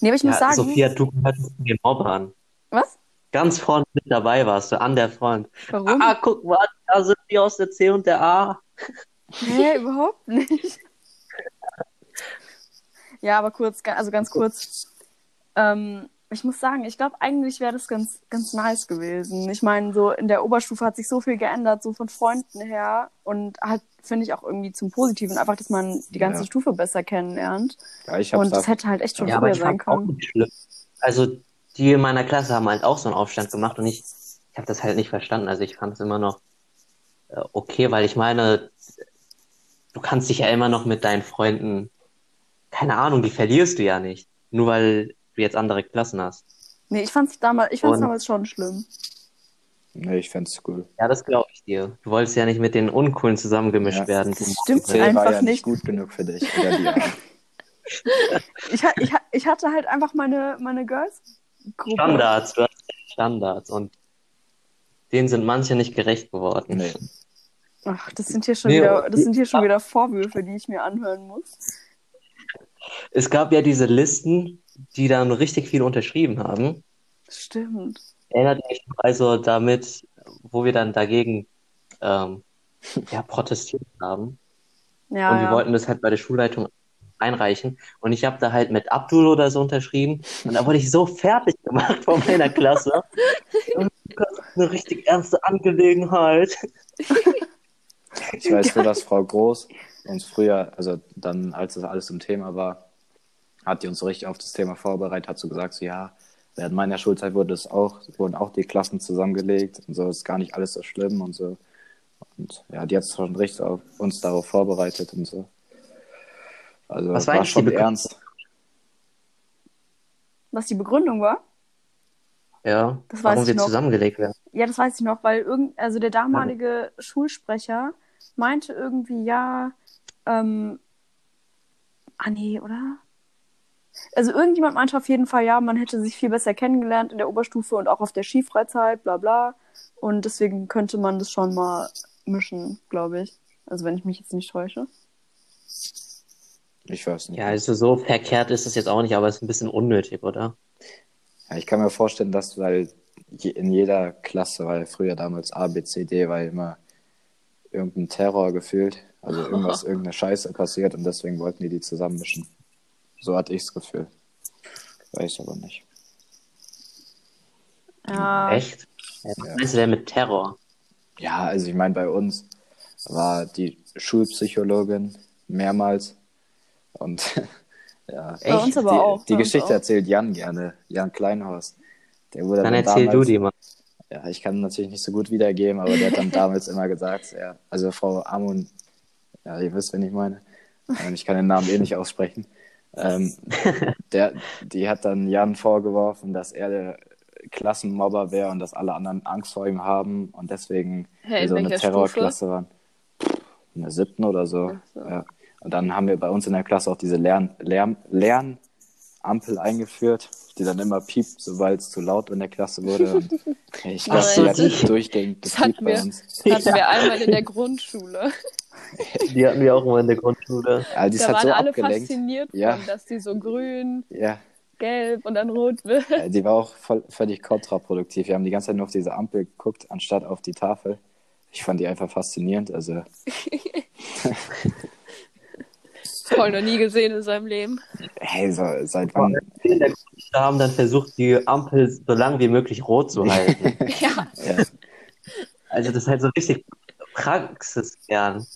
Nee, aber ich ja, muss sagen. Sophia, du gehörst den Mobbern. Was? Ganz vorne mit dabei warst du, an der Front. Warum? Ah, guck mal, da sind die aus der C und der A. Nee, überhaupt nicht. Ja, aber kurz, also ganz kurz. Ähm, ich muss sagen, ich glaube, eigentlich wäre das ganz, ganz nice gewesen. Ich meine, so in der Oberstufe hat sich so viel geändert, so von Freunden her. Und halt, finde ich auch irgendwie zum Positiven, einfach, dass man die ganze Ja. Stufe besser kennenlernt. Ja, ich Und das da, hätte halt echt schon Ja, aber früher ich sein können. nicht schlimm. Also, die in meiner Klasse haben halt auch so einen Aufstand gemacht und ich, ich habe das halt nicht verstanden. Also, ich fand es immer noch äh, okay, weil ich meine, du kannst dich ja immer noch mit deinen Freunden, keine Ahnung, die verlierst du ja nicht. Nur weil du jetzt andere Klassen hast. Nee, ich fand's damals, ich fand's Und- damals schon schlimm. nee, ich fänd's cool. Ja, das glaube ich dir. Du wolltest ja nicht mit den Uncoolen zusammengemischt Ja. werden. Das stimmt C war einfach ja nicht nicht. gut genug für dich. Oder die A. Ich, ich, ich hatte halt einfach meine, meine Girls-Gruppe. Standards, du hast Standards und denen sind manche nicht gerecht geworden. Nee. Ach, das sind hier schon Nee, wieder, das sind hier schon wieder Vorwürfe, die ich mir anhören muss. Es gab ja diese Listen, die dann richtig viel unterschrieben haben. Stimmt. Erinnert noch also damit, wo wir dann dagegen ähm, ja, protestiert haben? Ja, und wir ja. wollten das halt bei der Schulleitung einreichen. Und ich habe da halt mit Abdul oder so unterschrieben. Und da wurde ich so fertig gemacht von meiner Klasse. Und das ist eine richtig ernste Angelegenheit. Ich weiß nur, dass Frau Groß uns früher, also dann, als das alles im Thema war, hat die uns so richtig auf das Thema vorbereitet, hat so gesagt, so, ja, während meiner Schulzeit wurde es auch, wurden auch die Klassen zusammengelegt und so ist gar nicht alles so schlimm und so. Und ja, die hat schon richtig auf, uns darauf vorbereitet und so. Also Was war war schon ernst. Was die Begründung war? Ja, Das weiß warum ich wir noch. zusammengelegt werden. Ja, das weiß ich noch, weil irgend, also der damalige Schulsprecher meinte irgendwie, ja, ähm, ah nee, oder? Also irgendjemand meinte auf jeden Fall, ja, man hätte sich viel besser kennengelernt in der Oberstufe und auch auf der Skifreizeit, bla bla. Und deswegen könnte man das schon mal mischen, glaube ich. Also wenn ich mich jetzt nicht täusche. Ich weiß nicht. Ja, also so verkehrt ist es jetzt auch nicht, aber es ist ein bisschen unnötig, oder? Ja, ich kann mir vorstellen, dass, weil in jeder Klasse, weil früher damals A, B, C, D, war immer irgendein Terror gefühlt. Also irgendwas, irgendeine Scheiße passiert und deswegen wollten die die zusammenmischen. So hatte ich das Gefühl. Weiß aber nicht. Ja, Echt? Ja, was meinst du denn mit Terror? Ja, also ich meine, bei uns war die Schulpsychologin mehrmals und ja, Bei uns aber die, auch, die Geschichte auch. erzählt Jan gerne, Jan Kleinhorst. Der wurde Dann dann erzähl damals, du die mal. Ja, ich kann natürlich nicht so gut wiedergeben, aber der hat dann damals immer gesagt, ja, also Frau Amon, ja, ihr wisst, wen ich meine. Ich kann den Namen eh nicht aussprechen. Ähm, der, die hat dann Jan vorgeworfen, dass er der Klassenmobber wäre und dass alle anderen Angst vor ihm haben und deswegen in so eine Terrorklasse waren. In der siebten oder so. So. Ja. Und dann haben wir bei uns in der Klasse auch diese Lern Lern Lernampel eingeführt, die dann immer piept, sobald es zu laut in der Klasse wurde. Und ich glaube, die so, hat die- durchgehend Das hatten bei wir. uns. Das hatten wir einmal in der Grundschule. Die hatten wir auch immer in der Grundschule. Ja, Da halt waren so alle abgelenkt. fasziniert Ja. von, dass die so grün, Ja, gelb und dann rot wird. ja, die war auch voll, völlig kontraproduktiv. Wir haben die ganze Zeit nur auf diese Ampel geguckt, anstatt auf die Tafel. Ich fand die einfach faszinierend. Also, Voll noch nie gesehen in seinem Leben. hey, so, seit wann? Wir haben dann versucht, die Ampel so lang wie möglich rot zu halten. Ja. Ja, Also das ist halt so richtig praxisfern.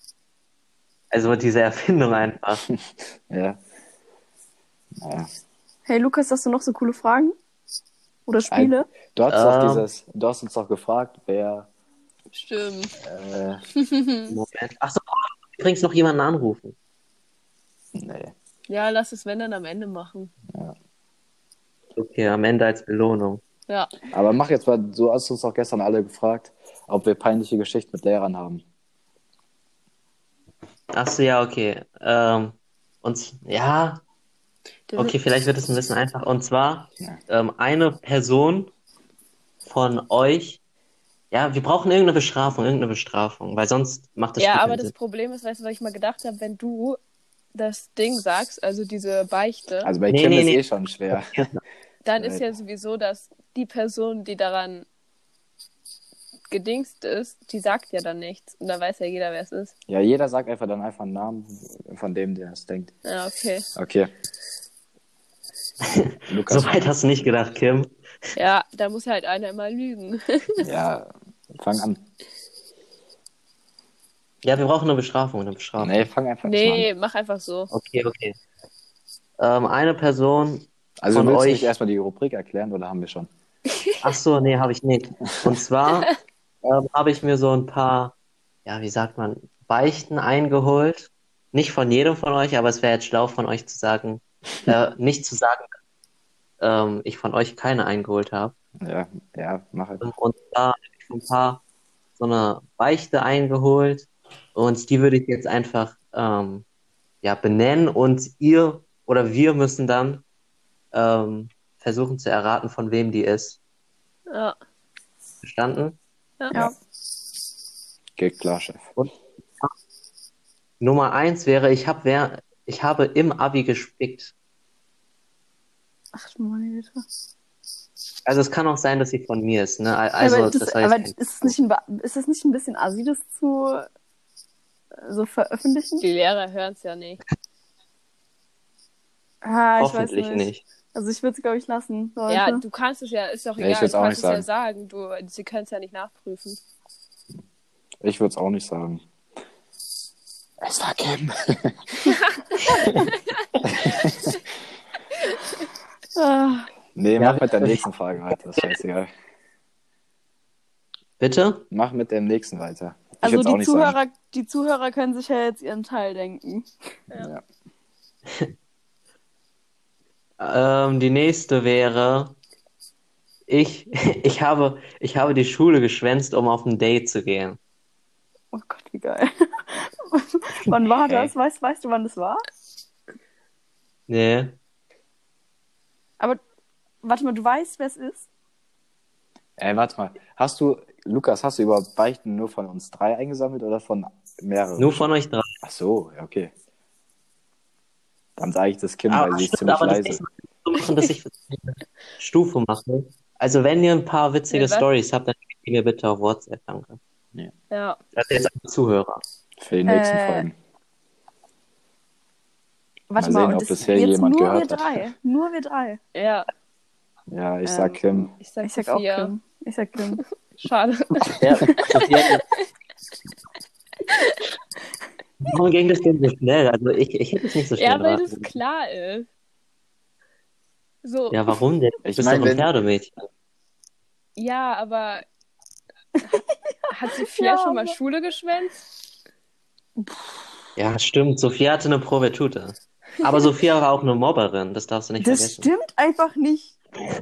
Also diese Erfindung einfach. ja. ja. Hey Lukas, hast du noch so coole Fragen? Oder Spiele? Du hast Ähm. dieses, du hast uns doch gefragt, wer Stimmt. äh, Moment. Achso, übrigens noch jemanden anrufen. Nee. Ja, lass es wenn dann am Ende machen. okay, am Ende als Belohnung. Ja. Aber mach jetzt mal, du hast uns doch gestern alle gefragt, ob wir peinliche Geschichten mit Lehrern haben. Ach so, ja, okay. Ähm, und ja, okay, vielleicht wird es ein bisschen einfach. Und zwar Ja. ähm, eine Person von euch. Ja, wir brauchen irgendeine Bestrafung, irgendeine Bestrafung, weil sonst macht das ja, Spiel aber das Sinn. Problem ist, weißt du, was ich mal gedacht habe, wenn du das Ding sagst, also diese Beichte, Also bei Nee, Kim nee, ist nee. eh schon schwer. dann ist ja sowieso, dass die Person, die daran gedingst ist, die sagt ja dann nichts. Und dann weiß ja jeder, wer es ist. Ja, jeder sagt einfach dann einfach einen Namen von dem, der es denkt. Ja, okay. Okay. Lukas. So weit hast du nicht gedacht, Kim. Ja, da muss halt einer immer lügen. Ja, fang an. Ja, wir brauchen eine Bestrafung, eine Bestrafung. Nee, fang einfach nee, mal mach einfach so. Okay, okay. Ähm, eine Person. an. Also von willst du euch- nicht erstmal die Rubrik erklären oder haben wir schon? Ach so, nee, habe ich nicht. Und zwar ähm, habe ich mir so ein paar, ja, wie sagt man, Beichten eingeholt. Nicht von jedem von euch, aber es wäre jetzt schlau von euch zu sagen, äh, nicht zu sagen, ähm, ich von euch keine eingeholt habe. Ja, ja, mach halt. Und da habe ich ein paar so eine Beichte eingeholt und die würde ich jetzt einfach ähm, ja, benennen und ihr oder wir müssen dann ähm, versuchen zu erraten, von wem die ist. Ja. Verstanden? Ja. Geht klar, Chef. Nummer eins wäre, ich, hab wer, ich habe im Abi gespickt. Ach du meine Güte. Also es kann auch sein, dass sie von mir ist. Ne? Also aber das, das aber ist, es nicht ein, ist es nicht ein bisschen assi, das zu so veröffentlichen? Die Lehrer hören es ja nicht. Ah, ich weiß hoffentlich nicht. nicht. Also ich würde es, glaube ich, lassen. Leute. Ja, du kannst es ja, ist doch egal, ich du auch kannst nicht es ja sagen. Du, sie können es ja nicht nachprüfen. Ich würde es auch nicht sagen. Es war Kim. Ah, Nee, Ja, mach mit der nächsten Frage weiter. Ist scheißegal. Bitte? Mach mit dem nächsten weiter. Also die sagen. Zuhörer, die Zuhörer können sich ja jetzt ihren Teil denken. Ja. Ähm, die nächste wäre, ich, ich habe, ich habe die Schule geschwänzt, um auf ein Date zu gehen. Oh Gott, wie geil. wann war Okay. das? Weißt, weißt du, wann das war? Nee. Aber warte mal, du weißt, wer es ist? Ey, warte mal. Hast du, Lukas, hast du überhaupt Beichten nur von uns drei eingesammelt oder von mehreren? Nur von euch drei. Ach so, ja, okay. Dann sage ich das Kim, Aber, weil sie ist ziemlich aber das leise. Mal so machen, dass ich eine Stufe mache. Also wenn ihr ein paar witzige Ja? Stories habt, dann schickt mir bitte auf WhatsApp, danke. Ja. Das ist jetzt ein Zuhörer. Für die nächsten Äh, Folgen. Warte Mal mal, sehen, und ob das bisher jetzt jemand nur wir gehört hat. drei. Nur wir drei. Ja, Ja, ich ähm, sag Kim. ich sag, Ich sag auch. Kim. Ich sag Kim. Schade. Ja, Warum ging das denn so schnell? Also ich, ich hätte es nicht so schnell Ja, weil das klar ist. So, Ja, warum denn? Du Ich mein, doch ein Pferdemädchen. ja, aber hat Sophia Ja, schon mal aber- Schule geschwänzt? Ja, stimmt. Sophia hatte eine Provetute. Aber Sophia war auch eine Mobberin, das darfst du nicht Das vergessen. stimmt einfach nicht.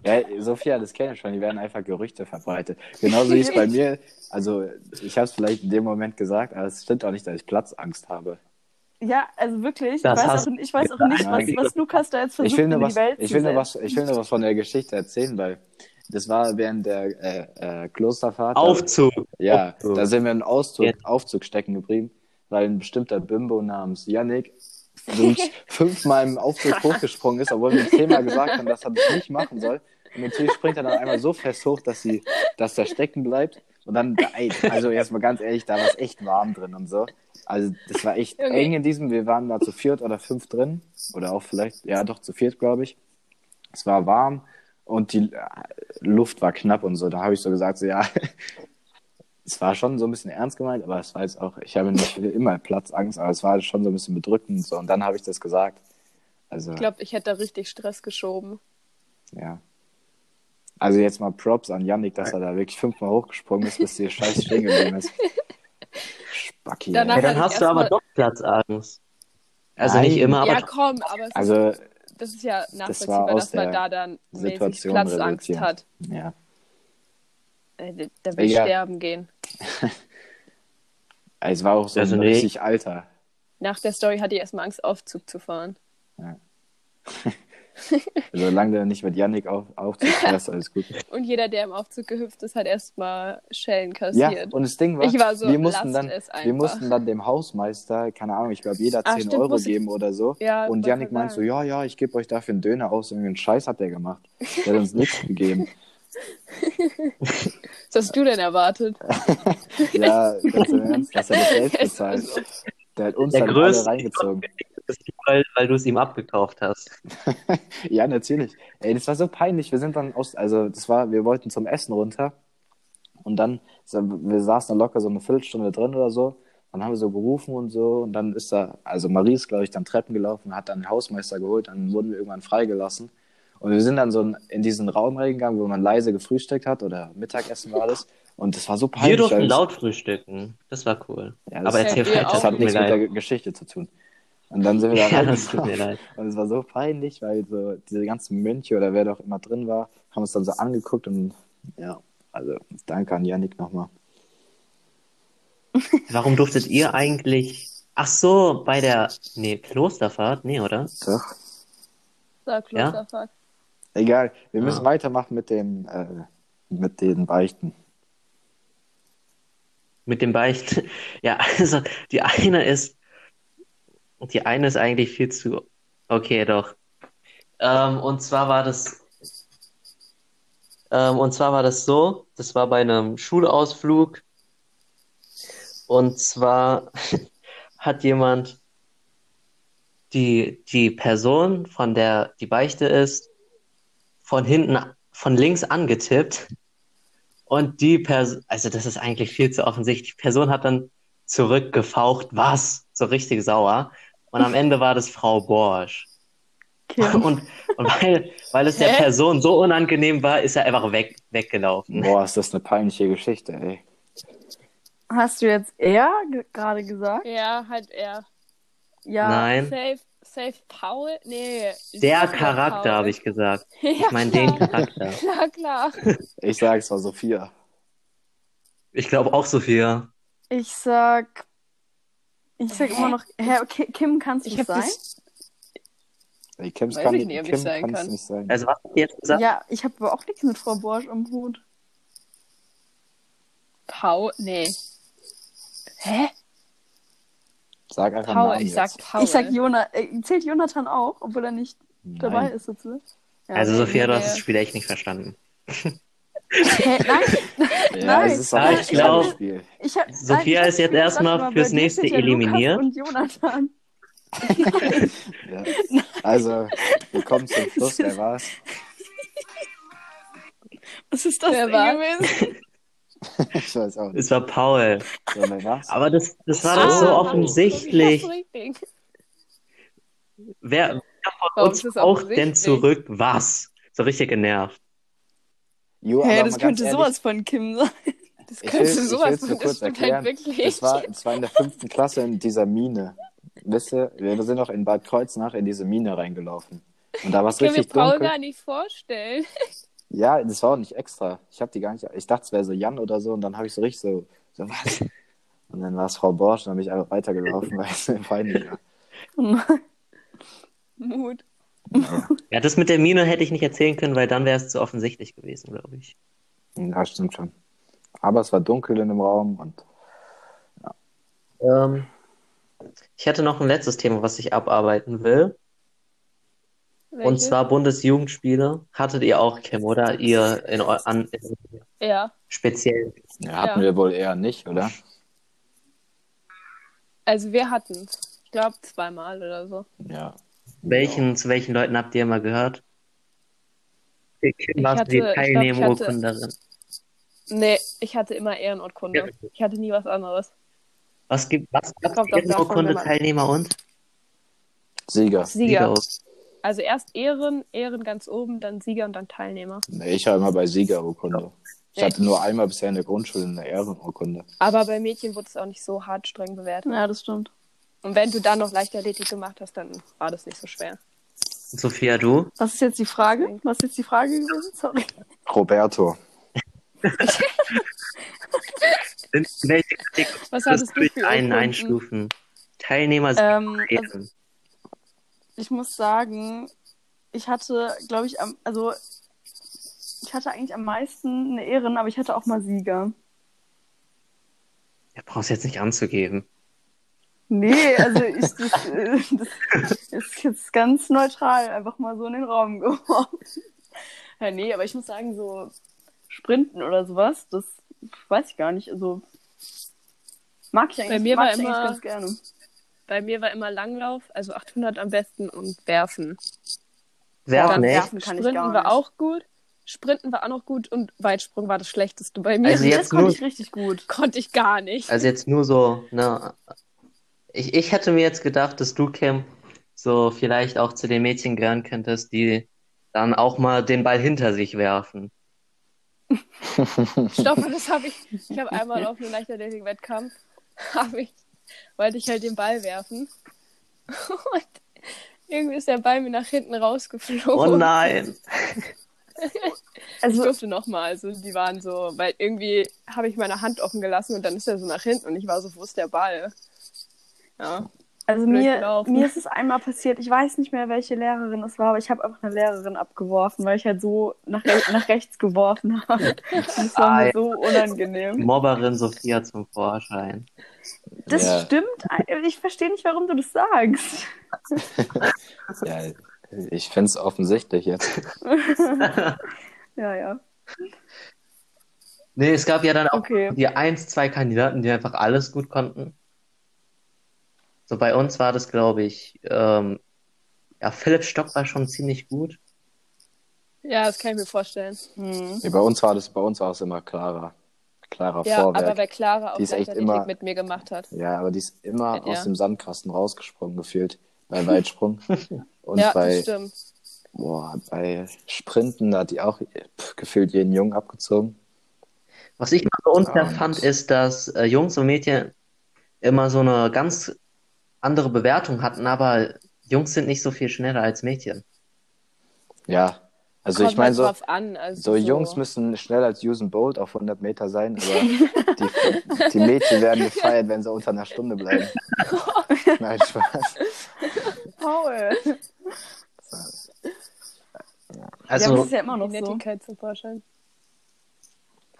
Ja, Sophia, das kenne ich schon. Die werden einfach Gerüchte verbreitet. Genauso wie es bei mir. Also, ich habe es vielleicht in dem Moment gesagt, aber es stimmt auch nicht, dass ich Platzangst habe. Ja, also wirklich. Das ich, weiß auch, ich weiß auch nicht, was, was Lukas da jetzt versucht Ich will, nur in die was, Welt ich, will nur was, ich will nur was von der Geschichte erzählen, weil das war während der äh, äh, Klosterfahrt. Aufzug. Ja, Aufzug. da sind wir im Auszug. Aufzug stecken geblieben, weil ein bestimmter Bimbo namens Yannick so fünfmal im Aufzug hochgesprungen ist, obwohl wir ihm zehnmal gesagt haben, dass er das nicht machen soll. Und natürlich springt er dann einmal so fest hoch, dass, sie, dass er stecken bleibt. Und dann, ey, also erstmal ganz ehrlich, da war es echt warm drin und so. Also das war echt Junge. eng in diesem, wir waren da zu viert oder fünf drin. Oder auch vielleicht, ja doch zu viert, glaube ich. Es war warm und die Luft war knapp und so. Da habe ich so gesagt, so ja, es war schon so ein bisschen ernst gemeint, aber es war jetzt auch, ich habe nicht immer Platzangst, aber es war schon so ein bisschen bedrückend und so. Und dann habe ich das gesagt. Also, Ich glaube, ich hätte da richtig Stress geschoben. ja. Also jetzt mal Props an Yannick, dass er da wirklich fünfmal hochgesprungen ist, bis die Scheiß stehen geblieben ist. Spacki. Ja, dann hast du aber doch Platzangst. Also Nein. nicht immer, aber ja, komm, aber es Also das ist ja nachvollziehbar, dass man da dann mäßig Situation Platzangst resultierend. hat. Ja. Äh, Der will Egal. sterben gehen. Es war auch so Also ein nee. richtig alter. Nach der Story hatte ich erstmal Angst, Aufzug zu fahren. Solange du nicht mit Yannick auf, aufziehst, alles gut. Und jeder, der im Aufzug gehüpft ist, hat erstmal Schellen Ja, kassiert. und das Ding war, Ich war so, wir, mussten dann, wir mussten dann dem Hausmeister, keine Ahnung, ich glaube, jeder Ah, 10 stimmt, Euro geben oder so. Ja, und Yannick meint so, ja, ja, ich gebe euch dafür einen Döner aus. Irgendeinen Scheiß hat der gemacht. Der hat uns nichts gegeben. Was hast du denn erwartet? Ja, ganz im Ernst, dass er das Geld bezahlt. Der hat uns Der dann alle reingezogen. Weil, weil du es ihm abgekauft hast. Ja, natürlich. Ey, das war so peinlich. Wir sind dann aus, also das war, wir wollten zum Essen runter und dann, wir saßen da locker so eine Viertelstunde drin oder so. Dann haben wir so gerufen und so und dann ist da, also Marie ist, glaube ich, dann Treppen gelaufen, hat dann den Hausmeister geholt, dann wurden wir irgendwann freigelassen. Und wir sind dann so in diesen Raum reingegangen, wo man leise gefrühstückt hat oder Mittagessen war das. Und das war so peinlich. Wir durften laut frühstücken. Das war cool. Ja, das- Aber erzähl weiter. Das hat nichts mit der Geschichte zu tun. Und dann sind wir da Ja, das tut mir leid. Und es war so peinlich, weil so diese ganzen Mönche oder wer doch immer drin war, haben uns dann so angeguckt und ja, also danke an Yannick nochmal. Warum durftet ihr eigentlich. Ach so, bei der. Nee, Klosterfahrt? Nee, oder? Doch. Sag Ja? Egal, wir müssen Ah. weitermachen mit dem äh, mit den Beichten. Mit dem Beichten. Ja, also die eine ist. Die eine ist eigentlich viel zu. Okay, doch. Ähm, und zwar war das. Ähm, und zwar war das so, das war bei einem Schulausflug. Und zwar hat jemand die, die Person, von der die Beichte ist, von hinten, von links angetippt. Und die Person, also das ist eigentlich viel zu offensichtlich. Die Person hat dann zurückgefaucht, was? So richtig sauer. Und am Ende war das Frau Borsch. Kim. Und, und weil, weil es der Hä? Person so unangenehm war, ist er einfach weg, weggelaufen. Boah, ist das eine peinliche Geschichte, ey. Hast du jetzt er ge- gerade gesagt? Ja, halt er. Ja. Nein, Safe, safe Paul? Nee. der Charakter, habe ich gesagt. Ja, Ich meine den klar. Charakter. Klar, klar. Ich sage, es war Sophia. Ich glaube auch Sophia. Ich sag. Ich sag immer noch. Hä, okay, Kim kann's Ich nicht sein? das. Kims Weiß kann, ich nicht, ich Kim sein kann es kann. nicht sein. Also was hast du jetzt gesagt? Ja, ich habe aber auch nichts mit Frau Borsch am Hut. Paul? Nee. Hä? Sag einfach Paul, Namen ich sag jetzt. Paul. Ich sag Jonathan. Äh, zählt Jonathan auch, obwohl er nicht dabei Nein. ist jetzt? ne? Ja. Also Sophia, du hast das Spiel echt nicht verstanden. Hä, nein, Ja, Nein. es ist auch ich glaub- Spiel. ich hab, Sophia nein, ist jetzt erstmal fürs nächste eliminiert. Und Jonathan. Ja. Also, wir kommen zum Schluss. Wer war's? Was ist das Wer denn war? gewesen? Ich weiß auch nicht. Es war Paul. Aber das, das war Ah, doch so offensichtlich. Richtig. Wer, wer von Warum uns das braucht denn zurück was? So richtig genervt. Jo, aber das könnte ehrlich, sowas von Kim sein. Das Ich könnte will- ich sowas will's von, nur das kurz stimmt erklären. halt wirklich. Es war, es war in der fünften Klasse in dieser Mine. Wisst ihr, wir sind auch in Bad Kreuznach in diese Mine reingelaufen. Und da war es Ich kann mir richtig Paul dunkel. gar nicht vorstellen. Ja, das war auch nicht extra. Ich habe die gar nicht. Ich dachte, es wäre so Jan oder so und dann habe ich so richtig so, so was. Und dann war es Frau Borsch und dann bin ich einfach weitergelaufen, weil es mir peinlich war. Mut. Ja, das mit der Mine hätte ich nicht erzählen können, weil dann wäre es zu offensichtlich gewesen, glaube ich. Ja, stimmt schon. Aber es war dunkel in dem Raum und Ähm, ich hätte noch ein letztes Thema, was ich abarbeiten will. Und Welches? zwar Bundesjugendspiele. Hattet ihr auch, Kim, oder? Ihr in, an, in Ja. speziell. ja, hatten Ja. wir wohl eher nicht, oder? Also wir hatten Ich glaube zweimal oder so. Ja. Welchen, zu welchen Leuten habt ihr mal gehört? Hatte- die ich ich hatte- Teilnehmerurkunderin? Nee, ich hatte immer Ehrenurkunde. Ja. Ich hatte nie was anderes. Was gibt, was davon, Ehrenurkunde, Teilnehmer und? Sieger. Sieger. Sieger. Also erst Ehren, Ehren ganz oben, dann Sieger und dann Teilnehmer. Nee, ich war immer bei Siegerurkunde. Ich hatte nur einmal bisher in der Grundschule eine Ehrenurkunde. Aber bei Mädchen wurde es auch nicht so hart streng bewertet. Ja, das stimmt. Und wenn du dann noch Leichtathletik gemacht hast, dann war das nicht so schwer. Sophia, du? Was ist jetzt die Frage? Was ist jetzt die Frage gewesen? Sorry. Roberto. Was hattest du für einen Urkunden? einstufen? Teilnehmer sind Ähm, also, Ehren. Ich muss sagen, ich hatte, glaube ich, am, also ich hatte eigentlich am meisten eine Ehren, aber ich hatte auch mal Sieger. Ja, brauchst jetzt nicht anzugeben. Nee, also ich, das, das ist jetzt ganz neutral einfach mal so in den Raum geworfen. Ja, nee, aber ich muss sagen, so Sprinten oder sowas, das weiß ich gar nicht. Also mag ich eigentlich, Bei mir mag war ich eigentlich immer- ganz gerne. Bei mir war immer Langlauf, also 800 am besten und Werfen. Werfen, echt? werfen kann ich Sprinten gar war nicht. auch gut. Sprinten war auch noch gut und Weitsprung war das schlechteste bei mir. Also das jetzt konnte nur- ich richtig gut. konnte ich gar nicht. Also jetzt nur so, ne? Ich, ich hätte mir jetzt gedacht, dass du, Kim, so vielleicht auch zu den Mädchen gehören könntest, die dann auch mal den Ball hinter sich werfen. Stopp, das habe ich. Ich habe einmal auf einem Leichtathletik-Wettkampf, habe ich, wollte ich halt den Ball werfen. Und irgendwie ist der Ball mir nach hinten rausgeflogen. Oh nein! Ich Also durfte nochmal, also die waren so, weil irgendwie habe ich meine Hand offen gelassen und dann ist er so nach hinten und ich war so, wo ist der Ball? Ja. Also blöd mir, gelaufen. mir ist es einmal passiert, ich weiß nicht mehr, welche Lehrerin es war, aber ich habe einfach eine Lehrerin abgeworfen, weil ich halt so nach, re nach rechts geworfen habe. Das war Ah, mir so unangenehm. Mobberin Sophia zum Vorschein. Das Ja. stimmt. Ich verstehe nicht, warum du das sagst. Ja, ich finde es offensichtlich jetzt. Ja, ja. Nee, es gab ja dann auch Okay. die eins, zwei Kandidaten, die einfach alles gut konnten. So bei uns war das, glaube ich, ähm, ja, Philipp Stock war schon ziemlich gut. ja, das kann ich mir vorstellen. Hm. Nee, bei uns war das, bei uns war es immer klarer. Klarer Ja, Vorwerk. aber wer Clara auch Die ist echt immer- mit mir gemacht hat. Ja, aber die ist immer Ja. aus dem Sandkasten rausgesprungen gefühlt. Bei Weitsprung. Und ja, das bei, stimmt. boah, bei Sprinten, da hat die auch pff, gefühlt jeden Jungen abgezogen. Was ich mal so unfair Ja, fand, ist, dass äh, Jungs und Mädchen immer so eine ganz andere Bewertung hatten, aber Jungs sind nicht so viel schneller als Mädchen. Ja, also Kommt ich meine halt so, drauf an. Also so Jungs müssen schneller als Usain Bolt auf 100 Meter sein, aber die, die Mädchen werden gefeiert, wenn sie unter einer Stunde bleiben. Nein, Spaß. Paul. ja, Also das ist ja immer noch die so. Nettigkeit zum Vorschein.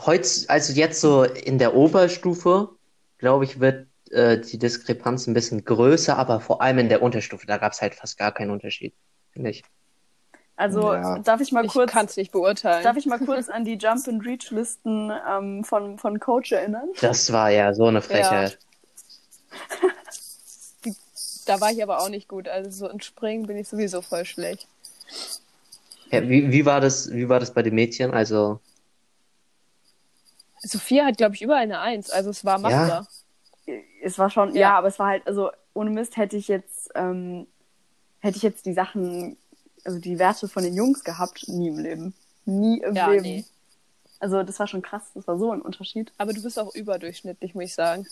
heutz, also jetzt so in der Oberstufe, glaube ich, wird äh, die Diskrepanz ein bisschen größer, aber vor allem in der Unterstufe, da gab es halt fast gar keinen Unterschied, finde ich. Also Ja. darf ich mal Ich kurz, es nicht beurteilen. darf ich mal kurz an die Jump and Reach Listen ähm, von von Coach erinnern? Das war ja so eine Frechheit. Da war ich aber auch nicht gut. Also so in Springen bin ich sowieso voll schlecht. Ja, wie, wie war das, wie war das bei den Mädchen? Also, Sophia hat, glaube ich, überall eine Eins. Also es war machbar. Es war schon, ja. Ja. aber es war halt, also ohne Mist hätte ich jetzt, ähm, hätte ich jetzt die Sachen, also die Werte von den Jungs gehabt, nie im Leben. Nie im Ja, Leben. nee. Also das war schon krass, das war so ein Unterschied. Aber du bist auch überdurchschnittlich, muss ich sagen.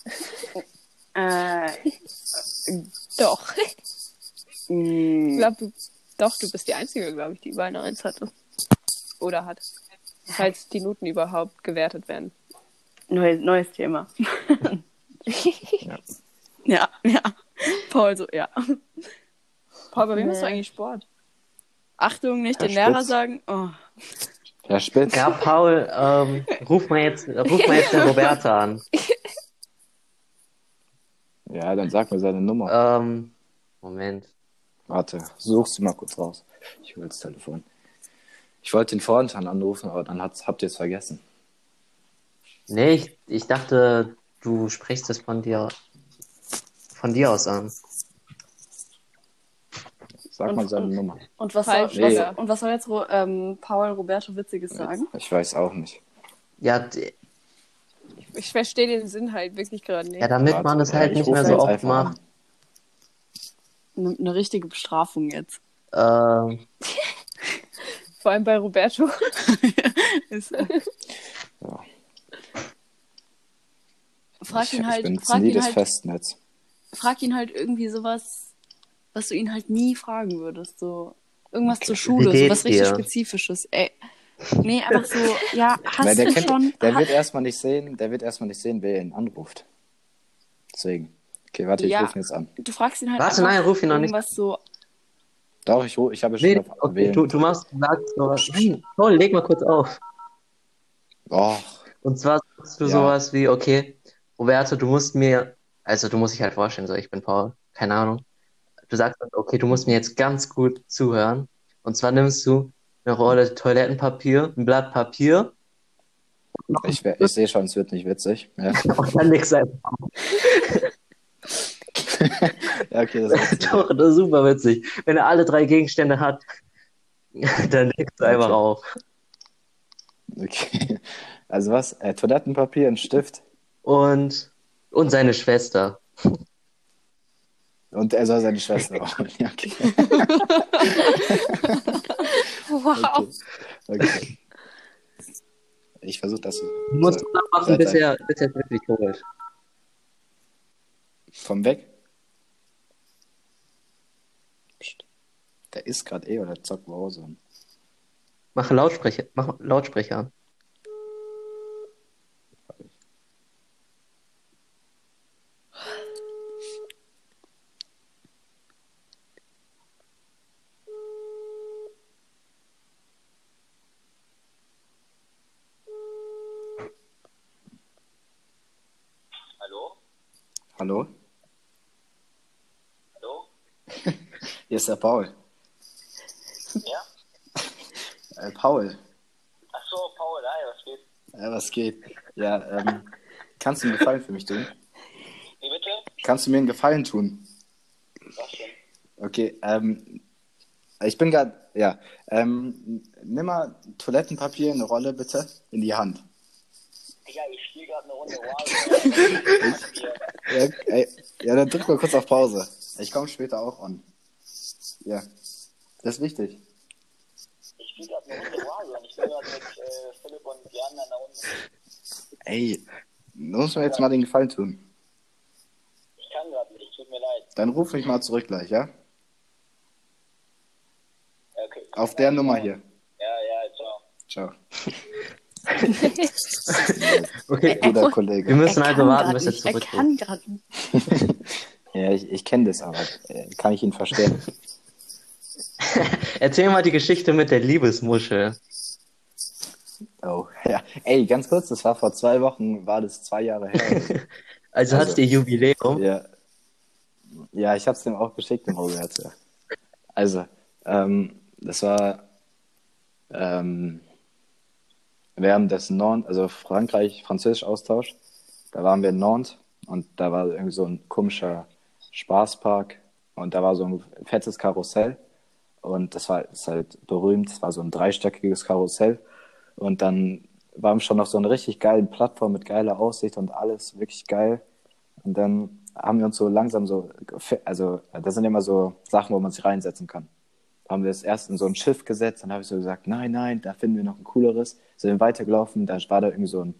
Äh, Doch. Ich mh, glaube, du, doch, du bist die Einzige, glaube ich, die überall eine Eins hatte. Oder hat. Falls die Noten überhaupt gewertet werden. neu, neues Thema. ja, ja. Paul so, ja. Paul, bei wem hast du eigentlich Sport? Achtung, nicht Herr den Lehrer Spitz. sagen. Oh. Herr Spitz, ja, Paul, ähm, ruf mal jetzt, ruf mal jetzt den Roberta an. ja, dann sag mir seine Nummer. Ähm, Moment. Warte, such sie mal kurz raus. Ich hol das Telefon. Ich wollte den Vorentern anrufen, aber dann hat's, habt ihr es vergessen. Nee, ich, ich dachte, du sprichst es von dir, von dir aus an. Sag Und- mal seine und- Nummer. Und was, soll, nee. was, und was soll jetzt ähm, Paul Roberto Witziges sagen? Ich weiß auch nicht. Ja, d- Ich verstehe den Sinn halt wirklich gerade nicht. ja, damit Warte, man ja, halt ich nicht mehr so oft macht. Eine, eine richtige Bestrafung jetzt. Ähm, Vor allem bei Roberto. Ja. Frag ich, ihn halt, ich bin frag nie ihn halt, Festnetz. frag ihn halt irgendwie sowas, was du ihn halt nie fragen würdest. So, irgendwas Okay. zur Schule, Wie so was geht's richtig dir? Spezifisches. Ey. Nee, einfach so, ja, hast Weil der, du kennt, schon. der wird erstmal nicht sehen, der wird erstmal nicht sehen, wer ihn anruft. Deswegen. Okay, warte, ich Ja. rufe ihn jetzt an. du fragst ihn halt Warte, einfach nein, ruf ihn noch nicht. irgendwas so. Doch, ich, ich habe schon Nee, auf okay, du, du machst, du sagst sowas. Nein, Paul, leg mal kurz auf. Oh, Und zwar sagst du Ja. sowas wie, okay, Roberto, du musst mir, also du musst dich halt vorstellen, so ich bin Paul, keine Ahnung. Du sagst, okay, du musst mir jetzt ganz gut zuhören. Und zwar nimmst du eine Rolle Toilettenpapier, ein Blatt Papier ich, ich sehe schon, es wird nicht witzig. Ja, legst du einfach ja okay, das ist. Doch, das ist super witzig. Wenn er alle drei Gegenstände hat, dann legst du einfach Okay. auf. Okay. Also was? Äh, Toilettenpapier, ein Stift Und, und seine Schwester. und er soll seine Schwester holen. Ja, okay. Wow. okay. okay. Ich versuche das Du musst so, machen, bis er, bis er wirklich holt. vom Weg. Psst. Der ist gerade eh oder zockt Warzone. Mach Lautsprecher, mach Lautsprecher an. Hallo? Hallo? Hallo? Hier ist der Paul. Ja? Äh, Paul, Ach so, Paul, hi, was geht? äh, was geht? Ja, ähm, kannst du einen Gefallen für mich tun? Wie bitte? Kannst du mir einen Gefallen tun? Was denn? Okay, ähm, ich bin gerade, ja, ähm, nimm mal Toilettenpapier, eine Rolle bitte, in die Hand. Digga, ich spiele gerade eine Runde Warzone. Ja, ey, ja, dann drück mal kurz auf Pause. Ich komme später auch on. Ja, das ist wichtig. ich spiele gerade eine Runde Warzone. Ich bin gerade mit äh, Philipp und Jan an der Runde. Ey, du musst mir jetzt mal den Gefallen tun. Ich kann gerade nicht, tut mir leid. Dann ruf mich mal zurück gleich, ja? Ja, okay. Auf der Nummer hier. Ja, ja, ciao. Ciao. Okay, Guter wir Kollege. müssen Er also warten, bis er nicht, er kann gerade nicht. Ja, ich, ich kenne das, aber äh, kann ich ihn verstehen. Erzähl mal die Geschichte mit der Liebesmuschel. Oh, ja. Ey, ganz kurz, das war vor zwei Wochen, war das zwei Jahre her. Also, Also- hat's ihr Jubiläum. Ja, ja ich habe es dem auch geschickt, dem Robert. Ja. Also, ähm, das war ähm, während des Nantes, also Frankreich-Französisch-Austausch. Da waren wir in Nantes und da war irgendwie so ein komischer Spaßpark und da war so ein fettes Karussell und das war ist halt berühmt. Das war so ein dreistöckiges Karussell und dann waren wir schon auf so einer richtig geilen Plattform mit geiler Aussicht und alles wirklich geil. Und dann haben wir uns so langsam so, also das sind immer so Sachen, wo man sich reinsetzen kann. Haben wir es erst in so ein Schiff gesetzt, dann habe ich so gesagt, nein, nein, da finden wir noch ein cooleres. Sind wir weitergelaufen, da war da irgendwie so ein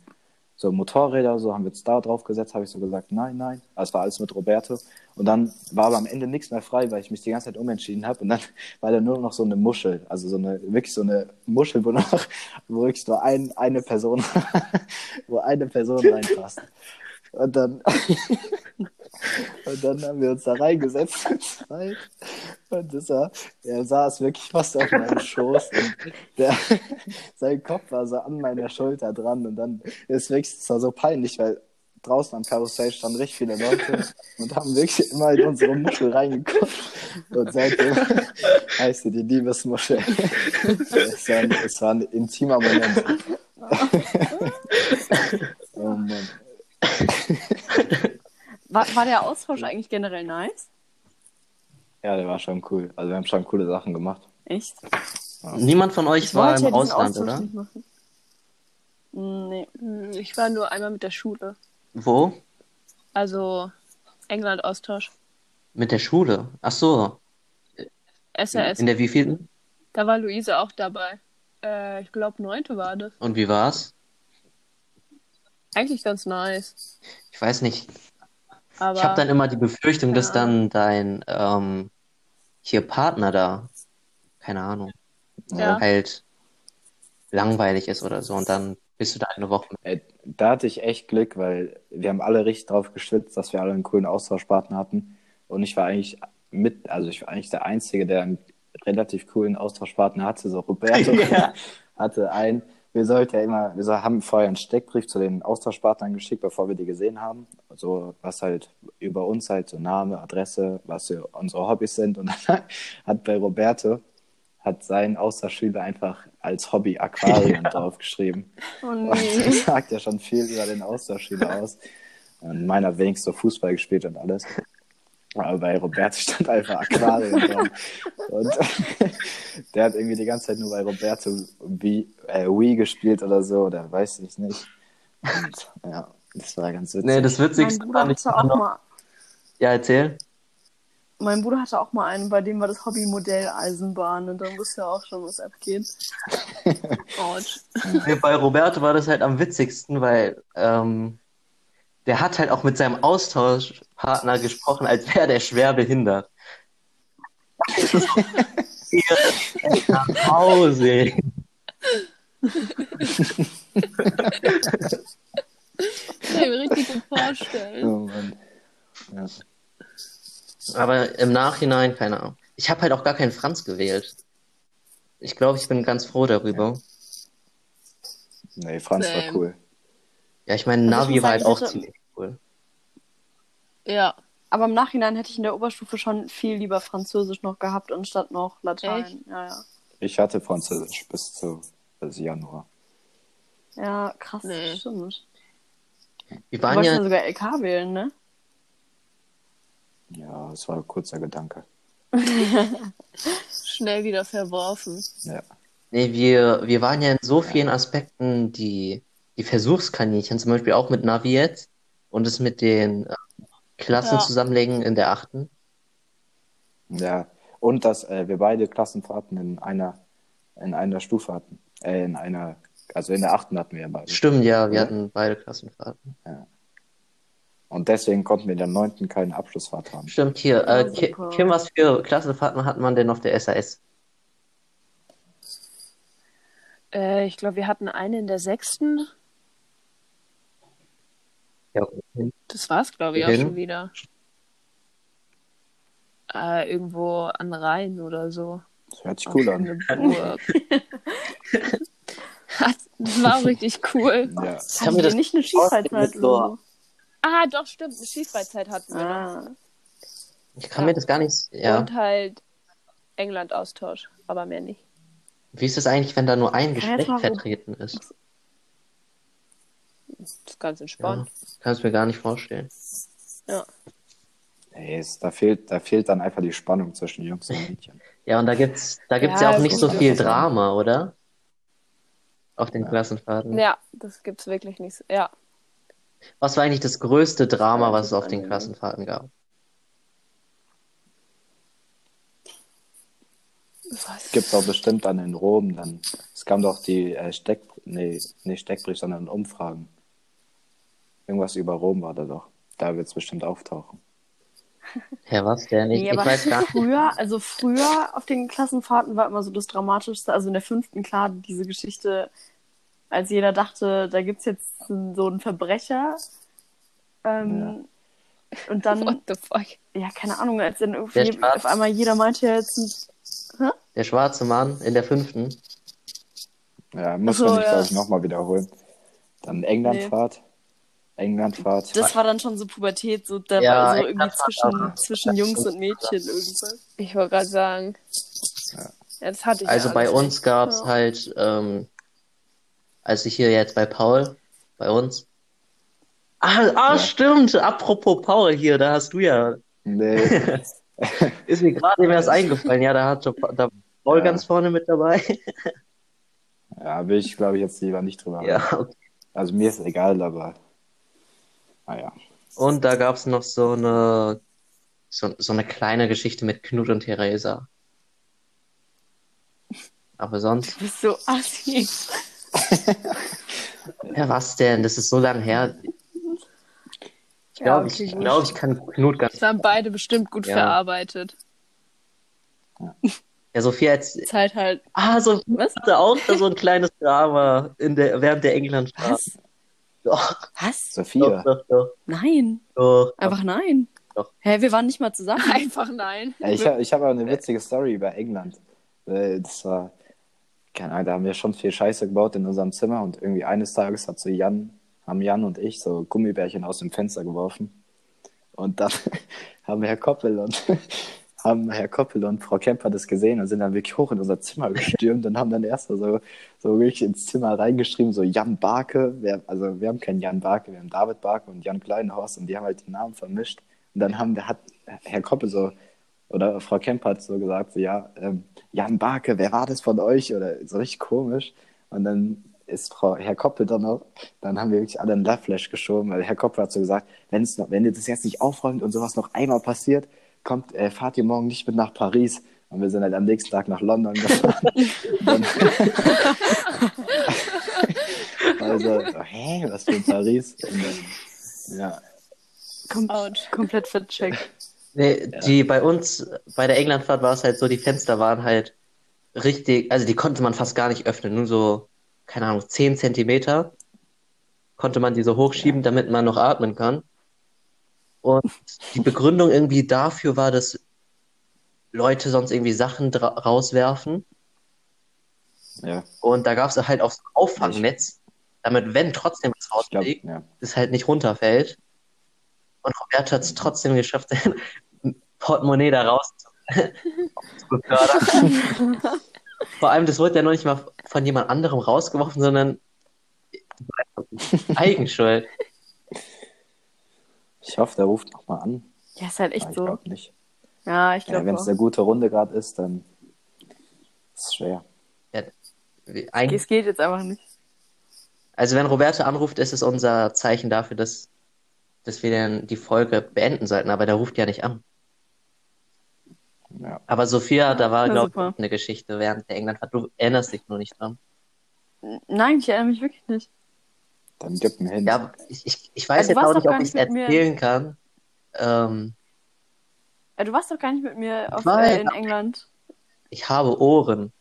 so Motorräder, so haben wir uns da drauf gesetzt, habe ich so gesagt, nein, nein. Also es war alles mit Roberto. Und dann war aber am Ende nichts mehr frei, weil ich mich die ganze Zeit umentschieden habe. Und dann war da nur noch so eine Muschel, also so eine, wirklich so eine Muschel, wo noch, wo wirklich nur ein, eine Person, wo eine Person reinpasst. Und dann, und dann haben wir uns da reingesetzt. Und das war, er saß wirklich fast auf meinem Schoß und der, sein Kopf war so an meiner Schulter dran und dann ist wirklich, es war so peinlich, weil draußen am Karussell standen richtig viele Leute und haben wirklich immer in unsere Muschel reingeguckt und seitdem heißt sie die Liebesmuschel. Es war, ein, es war ein intimer Moment. oh Mann. War, war der Austausch eigentlich generell nice? Ja, der war schon cool. Also wir haben schon coole Sachen gemacht. Echt? Niemand von euch Ich war wollte im ja diesen Ausland, Austausch oder? nicht machen. Mm, Nee. Hm, Ich war nur einmal mit der Schule. Wo? Also England-Austausch. Mit der Schule. Ach so. SRS. In der wievielten? Da war Luise auch dabei. Äh, ich glaube, neunte war das. Und wie war's? Eigentlich ganz nice. Ich weiß nicht. Aber Ich habe dann immer die Befürchtung, dass dann dein ähm, hier Partner da keine Ahnung, Ja. halt langweilig ist oder so und dann bist du da eine Woche. Ey, da hatte ich echt Glück, weil wir haben alle richtig drauf geschwitzt, dass wir alle einen coolen Austauschpartner hatten. Und ich war eigentlich mit, also ich war eigentlich der Einzige, der einen relativ coolen Austauschpartner hatte. So Roberto Ja. hatte einen. Wir sollten ja immer, wir haben vorher einen Steckbrief zu den Austauschpartnern geschickt, bevor wir die gesehen haben. So, was halt über uns halt, so Name, Adresse, was so unsere Hobbys sind. Und dann hat bei Roberto hat sein Austauschschüler einfach als Hobby Aquarium draufgeschrieben. Oh Und nee. das sagt ja schon viel über den Austauschschüler aus. Und meiner wenigstens so Fußball gespielt und alles. Aber bei Roberto stand einfach Aquarium drauf. Und der hat irgendwie die ganze Zeit nur bei Roberto Wii, äh, Wii gespielt oder so, oder weiß ich nicht. Und ja, das war ganz witzig. Nee, das Mein Witzigste ich hatte auch noch. mal, Ja, erzähl. mein Bruder hatte auch mal einen, bei dem war das Hobby Modelleisenbahn und dann wusste er auch schon, was abgeht. Autsch. Bei Roberto war das halt am witzigsten, weil ähm, der hat halt auch mit seinem Austauschpartner gesprochen, als wäre der schwer behindert. Nach Hause. Das kann ich mir richtig gut vorstellen. Oh Mann. Ja. Aber im Nachhinein, keine Ahnung. Ich habe halt auch gar keinen Franz gewählt. Ich glaube, ich bin ganz froh darüber. Nee, Franz war Same. cool. Ja, ich meine, Also ich Navi muss war sagen, halt auch ich hätte- ziemlich cool. Ja. Aber im Nachhinein hätte ich in der Oberstufe schon viel lieber Französisch noch gehabt, anstatt noch Latein. Echt? Ja, ja. Ich hatte Französisch bis zu bis Januar. Ja, krass, Nee. stimmt. Wir Du waren ja, ja sogar LK wählen, ne? Ja, es war ein kurzer Gedanke. Schnell wieder verworfen. Ja. nee, wir, wir waren ja in so vielen Aspekten die, die Versuchskaninchen, zum Beispiel auch mit Navi jetzt und es mit den äh, Klassen Ja. zusammenlegen in der achten. Ja, und dass äh, wir beide Klassenfahrten in einer, in einer Stufe hatten. Äh, in einer, also in der achten hatten wir ja beide. Stimmt, ja, wir Ja. hatten beide Klassenfahrten. Und deswegen konnten wir in der neunten keine Abschlussfahrt haben. Stimmt, hier. Äh, Ja. Kim, was für Klassenfahrten hat man denn auf der SAS? Äh, ich glaube, wir hatten eine in der sechsten. Ja, Das war's, glaube ich, auch Wohin? schon wieder. Äh, irgendwo an Rhein oder so. Das hört sich cool an. Das war auch richtig cool. Ja. kann mir wir das nicht eine Skifreizeit oder so? Ah, doch, stimmt. Eine Skifreizeit hatten wir noch. Ah. ich kann mir das gar nicht. Ja. Und halt England-Austausch, aber mehr nicht. Wie ist es eigentlich, wenn da nur ein Kann Geschlecht mal vertreten ist? Das ist ganz Ja, entspannt. kann es mir gar nicht vorstellen. Nee, es, da, fehlt, da fehlt dann einfach die Spannung zwischen Jungs und Mädchen. Ja, und da gibt's, da gibt's ja, Ja, auch nicht so viel Drama, oder? Auf den Ja. Klassenfahrten. Ja, das gibt's wirklich nicht. Ja. Was war eigentlich das größte Drama, Ja, was es auf den. Klassenfahrten gab? Was? Gibt es auch bestimmt dann in Rom dann. Es kam doch die äh, Steck, nee, nicht Steckbrief, sondern Umfragen. Irgendwas über Rom war da doch. Da wird es bestimmt auftauchen. Herr, was denn? Ich, Nee, ich weiß gar nicht. früher, also früher auf den Klassenfahrten war immer so das Dramatischste, also in der fünften, klar, diese Geschichte, als jeder dachte, da gibt's jetzt so einen Verbrecher. Ähm, Und dann, What the fuck? ja, keine Ahnung, als dann irgendwie Schwarz- auf einmal jeder meinte ja jetzt, Der schwarze Mann in der fünften. Ja, muss man nicht, ja. glaube ich, nochmal wiederholen. Dann Englandfahrt. Englandfahrt. das war dann schon so Pubertät, so, da Ja, war so irgendwie zwischen, zwischen Jungs und Mädchen irgendwas. Ich wollte gerade sagen. Ja. Ja, das hatte ich Also ja bei alles uns gab's Ja. halt, ähm, also hier jetzt bei Paul, bei uns. Ah, ah Ja. stimmt. Apropos Paul hier, da hast du ja, Nee, ist mir gerade eben erst eingefallen. Ja, da hat da Paul Ja. ganz vorne mit dabei. ja, will ich, glaube ich, jetzt lieber nicht drüber reden. Ja, okay. Also mir ist egal, aber naja. Und da gab's noch so eine, so, so eine kleine Geschichte mit Knut und Theresa. Aber sonst, Du bist so assi. ja, was denn? Das ist so lang her. Ich Ja, glaube, okay, ich, glaub, ich kann Knut ganz Das haben beide bestimmt gut Ja. verarbeitet. Ja, Sophia jetzt. Zeit halt. Ah, Sophia Was? hatte auch so ein kleines Drama in der, während der Englandfahrt. Was? Doch, Was? doch, Sophia. doch, doch, Nein. doch. Einfach nein. Doch. Hä, wir waren nicht mal zusammen. Einfach nein. Ja, ich habe ich hab aber eine witzige Story über England. Das war, keine Ahnung, da haben wir schon viel Scheiße gebaut in unserem Zimmer und irgendwie eines Tages hat so Jan, haben Jan und ich so Gummibärchen aus dem Fenster geworfen. Und dann haben Herr Koppel und haben Herr Koppel und Frau Kemper das gesehen und sind dann wirklich hoch in unser Zimmer gestürmt und haben dann erst so, so wirklich ins Zimmer reingeschrieben, so Jan Barke, wir, also wir haben keinen Jan Barke, wir haben David Barke und Jan Kleinhorst und die haben halt die Namen vermischt. Und dann haben, der hat Herr Koppel so, oder Frau Kemper hat so gesagt, so, ja, ähm, Jan Barke, wer war das von euch? Oder so richtig komisch. Und dann ist Frau, Herr Koppel dann noch, dann haben wir wirklich alle einen Love-Flash geschoben, weil Herr Koppel hat so gesagt, wenn es noch, wenn ihr das jetzt nicht aufräumt und sowas noch einmal passiert, kommt, äh, fahrt ihr morgen nicht mit nach Paris. Und wir sind halt am nächsten Tag nach London gefahren. Also, hä, was für Paris? Und dann, ja, Kom Autsch. komplett vercheckt. Nee, die bei uns, bei der Englandfahrt war es halt so, die Fenster waren halt richtig, also die konnte man fast gar nicht öffnen, nur so, keine Ahnung, 10 Zentimeter konnte man die so hochschieben, damit man noch atmen kann. Und die Begründung irgendwie dafür war, dass Leute sonst irgendwie Sachen rauswerfen. ja, Und da gab es halt auch so ein Auffangnetz, damit, wenn trotzdem was rausfliegt, ja. es halt nicht runterfällt. Und Roberto hat es trotzdem geschafft, sein Portemonnaie da raus zu, zu befördern. Vor allem, das wurde ja noch nicht mal von jemand anderem rausgeworfen, sondern Eigenschuld. Ich hoffe, der ruft nochmal an. Ja, ist halt echt ich so. glaube nicht. Ja, ich Ja, glaube Wenn es eine gute Runde gerade ist, dann ist es schwer. Eig Es geht jetzt einfach nicht. also wenn Roberto anruft, ist es unser Zeichen dafür, dass, dass wir dann die Folge beenden sollten, aber der ruft ja nicht an. Ja. Aber Sophia, da war, glaube ich, eine Geschichte während der Englandfahrt. Du erinnerst dich nur nicht dran. Nein, ich erinnere mich wirklich nicht. Dann gib mir hin. Ja, ich, ich, ich weiß Also, jetzt auch nicht, ob ich es mit mir- erzählen kann. Ähm, Ja, du warst doch gar nicht mit mir auf, äh, in England. ich habe Ohren.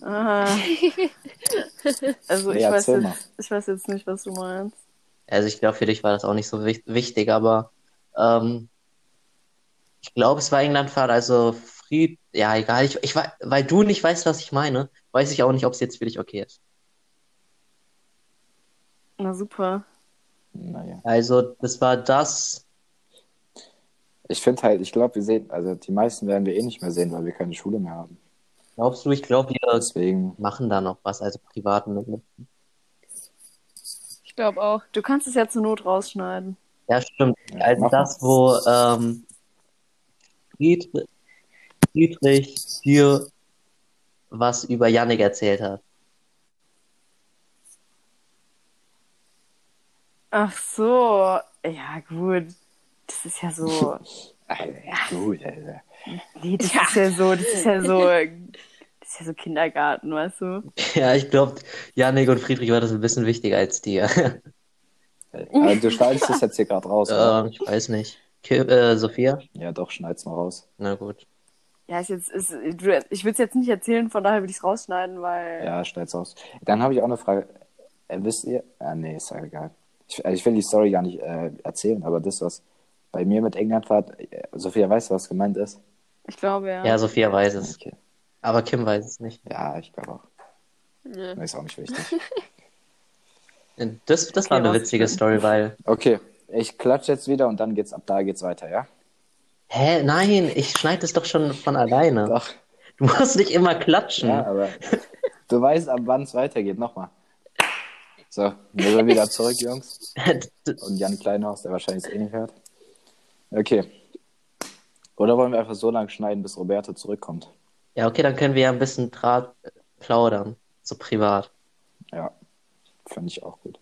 Aha. Also ich, weiß jetzt, ich weiß jetzt nicht, was du meinst. Also ich glaube, für dich war das auch nicht so wich- wichtig, aber ähm, ich glaube, es war Englandfahrt, also Fried, ja, egal, ich, ich wei- weil du nicht weißt, was ich meine, weiß ich auch nicht, ob es jetzt für dich okay ist. Na super. Naja. Also, das war das, Ich finde halt, ich glaube, wir sehen, also die meisten werden wir eh nicht mehr sehen, weil wir keine Schule mehr haben. glaubst du, ich glaube, wir Deswegen, machen da noch was, also privaten mit. Ich glaube auch. Du kannst es ja zur Not rausschneiden. Ja, stimmt. Ja, Also das, wo ähm, Friedrich, Friedrich dir was über Yannick erzählt hat. Ach so. Ja, gut. Das ist ja so. Alter, gut, Alter. Nee, das ist ja so, das ist ja so. Das ist ja so Kindergarten, weißt du? Ja, ich glaube, Yannick und Friedrich war das ein bisschen wichtiger als dir. Also, du schneidest das jetzt hier gerade raus, oder? ähm, ich weiß nicht. Ki äh, Sophia? Ja, doch, schneid's mal raus. Na gut. Ja, ist jetzt, ist, du, ich will es jetzt nicht erzählen, von daher würde ich es rausschneiden, weil. Ja, schneid's raus. Dann habe ich auch eine Frage. Äh, wisst ihr? Ah, nee, ist ja egal. Ich, also ich will die Story gar nicht äh, erzählen, aber das, was bei mir mit England war, äh, Sophia, weißt du, was gemeint ist? Ich glaube, ja. Ja, Sophia weiß es. Okay. Aber Kim weiß es nicht. Ja, ich glaube auch. Nö. Ist auch nicht wichtig. Das, das war Okay, eine was witzige? Story, weil. Okay, ich klatsche jetzt wieder und dann geht's ab da geht's weiter, ja? Hä? Nein, ich schneide es doch schon von alleine. Doch. Du musst nicht immer klatschen. Ja, aber du weißt, ab wann es weitergeht. Nochmal. So, wir sind wieder zurück, Jungs. Und Jan Kleinhaus, der wahrscheinlich es eh nicht hört. Okay. Oder wollen wir einfach so lange schneiden, bis Roberto zurückkommt? Ja, okay, dann können wir ja ein bisschen Draht äh, plaudern. So privat. Ja, finde ich auch gut.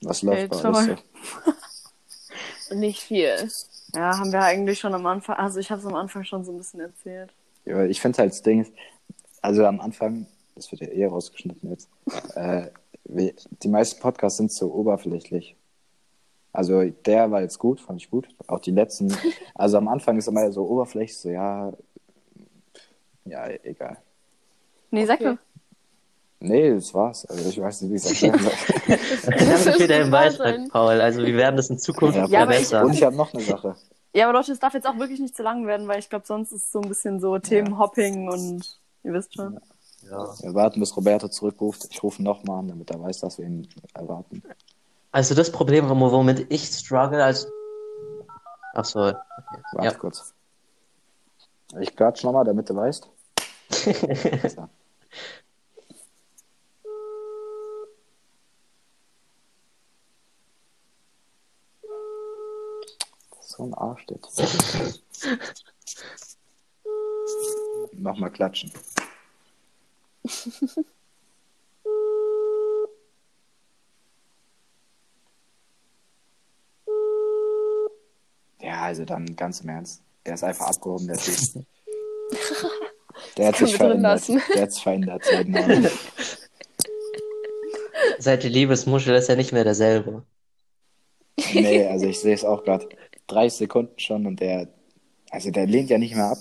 Was Okay, läuft bei euch so? Nicht viel. Ja, haben wir eigentlich schon am Anfang. Also, ich habe es am Anfang schon so ein bisschen erzählt. Ja, weil ich finde halt das Ding, also am Anfang, das wird ja eh rausgeschnitten jetzt, äh, die meisten Podcasts sind so oberflächlich. Also der war jetzt gut, fand ich gut. Auch die letzten, also am Anfang ist immer so oberflächlich, so ja, Ja, egal. Nee, sag Okay. Nee, das war's. Also ich weiß nicht, wie ich es erklären soll. Danke für deinen wahr Beitrag. Paul. Also wir werden das in Zukunft Ja, Ja, aber ich- verbessern. Und ich habe noch eine Sache. Ja, aber Leute, es darf jetzt auch wirklich nicht zu lang werden, weil ich glaube, sonst ist es so ein bisschen so Themenhopping und ihr wisst schon. Ja. Wir warten, bis Roberto zurückruft. Ich rufe nochmal an, damit er weiß, dass wir ihn erwarten. Also das Problem, womit ich struggle, als... Ach so. Okay. Warte Ja. kurz. Ich klatsch nochmal, damit du weißt. So. Ein Arsch jetzt. Nochmal klatschen. Ja, also dann ganz im Ernst. Der ist einfach abgehoben, der Typ. Der hat sich verändert. lassen. Der hat sich verändert. Seit die Liebesmuschel ist er nicht mehr derselbe. Nee, also ich sehe es auch gerade 30 Sekunden schon und der, also der lehnt ja nicht mehr ab.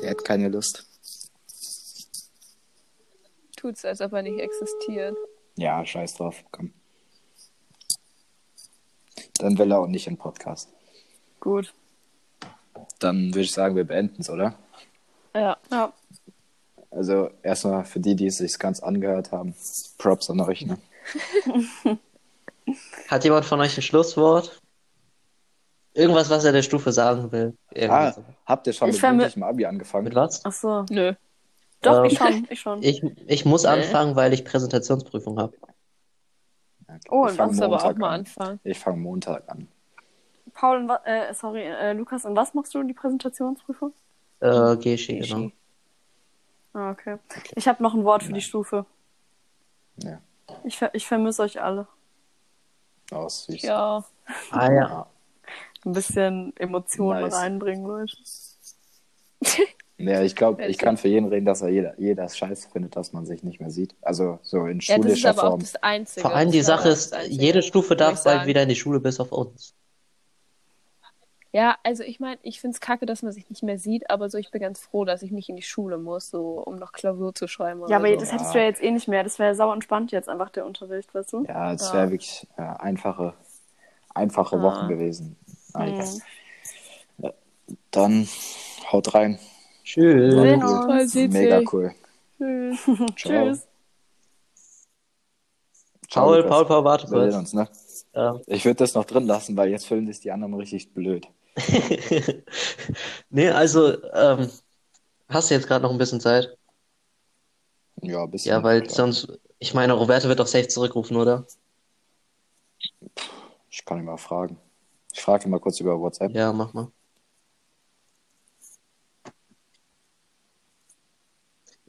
Der hat keine Lust. Tut's, als ob er nicht existiert. Ja, scheiß drauf, komm. Dann will er auch nicht in Podcast. Gut. Dann würde ich sagen, wir beenden es, oder? Ja. Ja. Also erstmal für die, die es sich ganz angehört haben, Props an euch. Ne? Hat jemand von euch ein Schlusswort? Irgendwas, was er der Stufe sagen will? Ah, so. habt ihr schon Ich mit mündlichem Abi angefangen? Mit was? Ach so. Nö. Doch, Ähm, ich schon. Ich schon. Ich, ich muss anfangen, weil ich Präsentationsprüfung habe. Okay. Oh, ich und Musst aber auch Montag mal an. anfangen. Ich fange Montag an. Paul, äh, sorry, äh, Lukas, und was machst du in die Präsentationsprüfung? Äh, Geschi, genau. Ah, okay. Ich habe noch ein Wort für die Stufe. Ja, Ich, ver ich vermisse euch alle. aus süß. Ja. Ah ja. Ein bisschen Emotionen Nice. reinbringen, Leute. Ja, ich glaube, Ja, ich kann für jeden reden, dass er jeder, jeder scheiße findet, dass man sich nicht mehr sieht. Also so in Ja, das ist schulischer aber auch Form. das Einzige. Vor allem die Das Sache das ist, Einzige, jede Stufe darf bald wieder in die Schule, bis auf uns. Ja, also ich meine, ich finde es kacke, dass man sich nicht mehr sieht, aber so, ich bin ganz froh, dass ich nicht in die Schule muss, so um noch Klausur zu schreiben. Ja, aber so. das hättest du ja jetzt eh nicht mehr. Das wäre sauer entspannt jetzt einfach der Unterricht, weißt du? Ja, es Ja. wäre wirklich äh, einfache, einfache Ah. Wochen gewesen. Ja, Dann haut rein. Tschüss. Sehen uns. Mega cool. Tschüss. Ciao. Tschüss. Ciao, Paul. Paul, Paul, warte kurz. uns, ne? Ähm, Ich würde das noch drin lassen, weil jetzt fühlen sich die anderen richtig blöd. nee, also, ähm, hast du jetzt gerade noch ein bisschen Zeit? Ja, ein bisschen. Ja, weil klar. sonst, ich meine, Roberto wird doch safe zurückrufen, oder? Ich kann ihn mal fragen. Ich frage ihn mal kurz über WhatsApp. Ja, mach mal.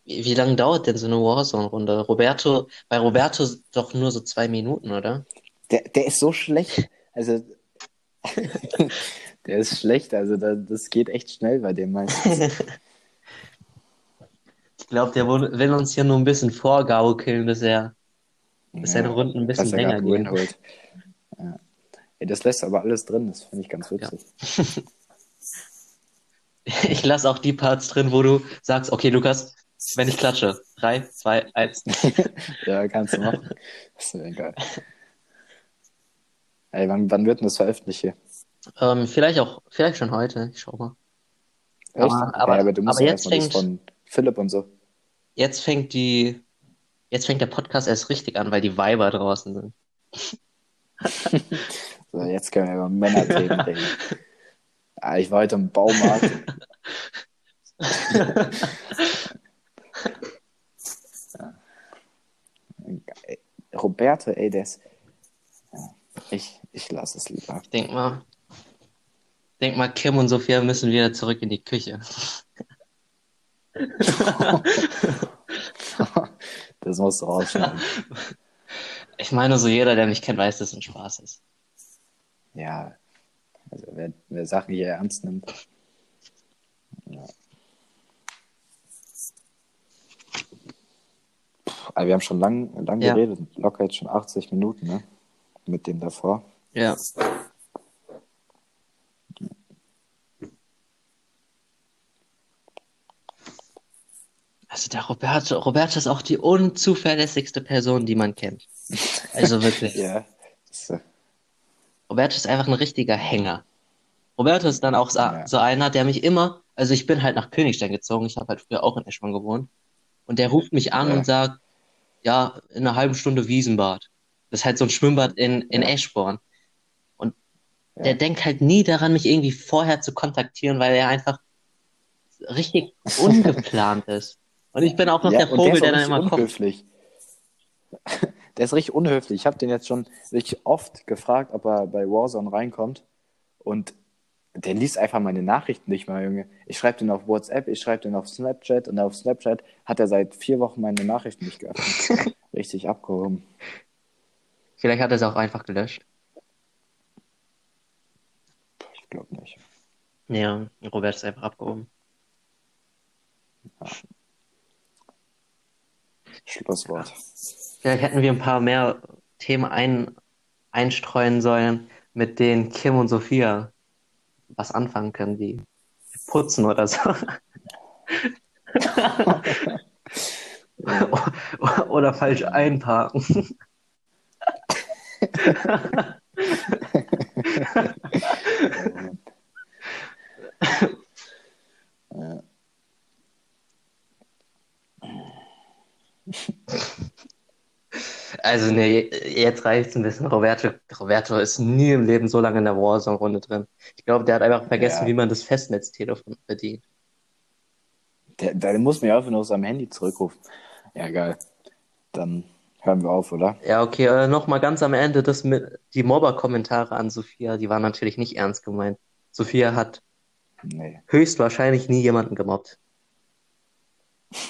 Wie, lange dauert denn so eine Warzone-Runde? Roberto, bei Roberto doch nur so zwei Minuten, oder? Der, der ist so schlecht. Also, der ist schlecht. Also, da, das geht echt schnell bei dem meistens. Ich glaube, der will uns hier nur ein bisschen vorgaukeln, bis er, bis seine Runden ein bisschen dass er länger gehen. holt. Ja. Das lässt aber alles drin. Das finde ich ganz witzig. Ich lasse auch die Parts drin, wo du sagst, okay, Lukas, wenn ich klatsche. Drei, zwei, eins. Ja, kannst du machen. ist mir egal. Ey, wann, wann wird denn das veröffentlicht hier? Ähm, vielleicht auch, vielleicht schon heute. Ich schau mal. Echt? Aber- aber- ja, aber du musst aber jetzt fängt- von Philipp und so. Jetzt fängt die, jetzt fängt der Podcast erst richtig an, weil die Weiber draußen sind. So, jetzt können wir über Männerthemen reden. Ah, ich war heute im Baumarkt. Roberto, ey, der ist. Ich, ich lasse es lieber. Ich denk mal, denk mal, Kim und Sophia müssen wieder zurück in die Küche. Das musst du rausschneiden. Ich meine, so jeder, der mich kennt, weiß, dass es ein Spaß ist. Ja, also wer, wer Sachen hier ernst nimmt. Ja. Puh, also wir haben schon lang, lang Ja. geredet, locker jetzt schon 80 Minuten, ne? Mit dem davor. Ja. Roberto, Roberto ist auch die unzuverlässigste Person, die man kennt. Also wirklich. Ja. Roberto ist einfach ein richtiger Hänger. Roberto ist dann auch so, Ja. so einer, der mich immer, also ich bin halt nach Königstein gezogen, ich habe halt früher auch in Eschborn gewohnt. Und der ruft mich an Ja. und sagt, ja, in einer halben Stunde Wiesenbad. Das ist halt so ein Schwimmbad in, in Ja. Eschborn. Und Ja. der denkt halt nie daran, mich irgendwie vorher zu kontaktieren, weil er einfach richtig ungeplant ist. Und ich bin auch noch ja, der Vogel, der auch dann immer kommt. unhöflich. Der ist richtig unhöflich. Ich habe den jetzt schon richtig oft gefragt, ob er bei Warzone reinkommt. Und der liest einfach meine Nachrichten nicht mal, Junge. Ich schreibe den auf WhatsApp, ich schreibe den auf Snapchat und auf Snapchat hat er seit vier Wochen meine Nachrichten nicht geöffnet. richtig abgehoben. Vielleicht hat er es auch einfach gelöscht. Ich glaube nicht. Ja, Robert ist einfach abgehoben. Schlusswort. Vielleicht hätten wir ein paar mehr Themen ein, einstreuen sollen, mit denen Kim und Sophia was anfangen können, wie putzen oder so. oder falsch einparken. Also nee, jetzt reicht's ein bisschen. Roberto, Roberto ist nie im Leben so lange in der Warzone-Runde drin. Ich glaube, der hat einfach vergessen, Ja. wie man das Festnetztelefon bedient. Der, der muss mir einfach nur auf seinem Handy zurückrufen. Ja, geil. Dann hören wir auf, oder? Ja, okay, äh, nochmal ganz am Ende, das mit, die Mobber-Kommentare an Sophia, die waren natürlich nicht ernst gemeint. Sophia hat Nee. höchstwahrscheinlich nie jemanden gemobbt.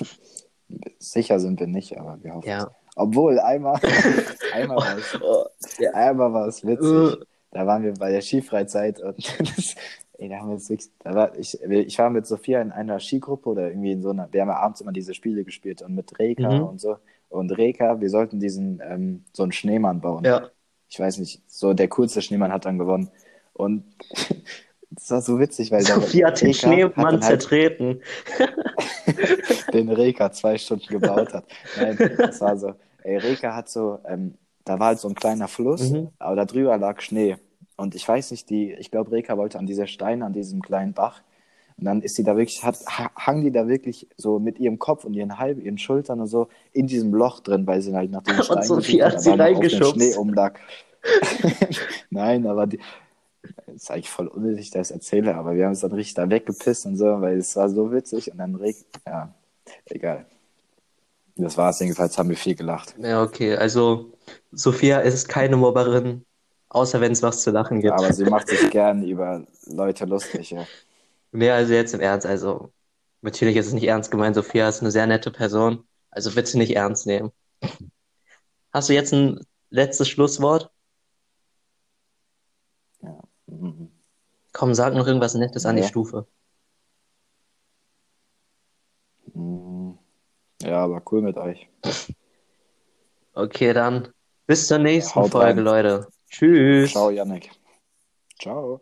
Sicher sind wir nicht, aber wir hoffen. Ja. Obwohl, einmal, einmal war es, Oh, ja. einmal war es Äh. witzig. Da waren wir bei der Skifreizeit und das, ey, da haben wir wirklich, da war, ich, ich war mit Sophia in einer Skigruppe oder irgendwie in so einer, wir haben ja abends immer diese Spiele gespielt und mit Reka Mhm. und so. Und Reka, wir sollten diesen, ähm, so einen Schneemann bauen. Ja. Ich weiß nicht, so der coolste Schneemann hat dann gewonnen. Und das war so witzig, weil Sophia hat den Reka hat Schneemann halt zertreten. den Reka zwei Stunden gebaut hat. Nein, das war so. Ey, Reka hat so, ähm, da war halt so ein kleiner Fluss, Mhm. aber da drüber lag Schnee. Und ich weiß nicht, die, ich glaube, Reka wollte an dieser Stein, an diesem kleinen Bach. Und dann ist sie da wirklich, hat, ha- hang die da wirklich so mit ihrem Kopf und ihren Halb, ihren Schultern und so in diesem Loch drin, weil sie halt nach dem Stein Sophia gesucht hat sie reingeschubst. Schnee umlag. Nein, aber die, ist eigentlich voll unnötig, dass ich das erzähle, aber wir haben es dann richtig da weggepisst und so, weil es war so witzig und dann reg, ja, egal. Das war's, jedenfalls haben wir viel gelacht. Ja, okay, also Sophia ist keine Mobberin, außer wenn es was zu lachen gibt. Aber sie macht sich gern über Leute lustig. Ja. Nee, also jetzt im Ernst, also natürlich ist es nicht ernst gemeint, Sophia ist eine sehr nette Person, also bitte nicht ernst nehmen. Hast du jetzt ein letztes Schlusswort? Mhm. Komm, sag noch irgendwas Nettes an die Ja. Stufe. Ja, aber cool mit euch. Okay, dann bis zur nächsten Haut Folge, rein. Leute. Tschüss. Ciao, Yannick. Ciao.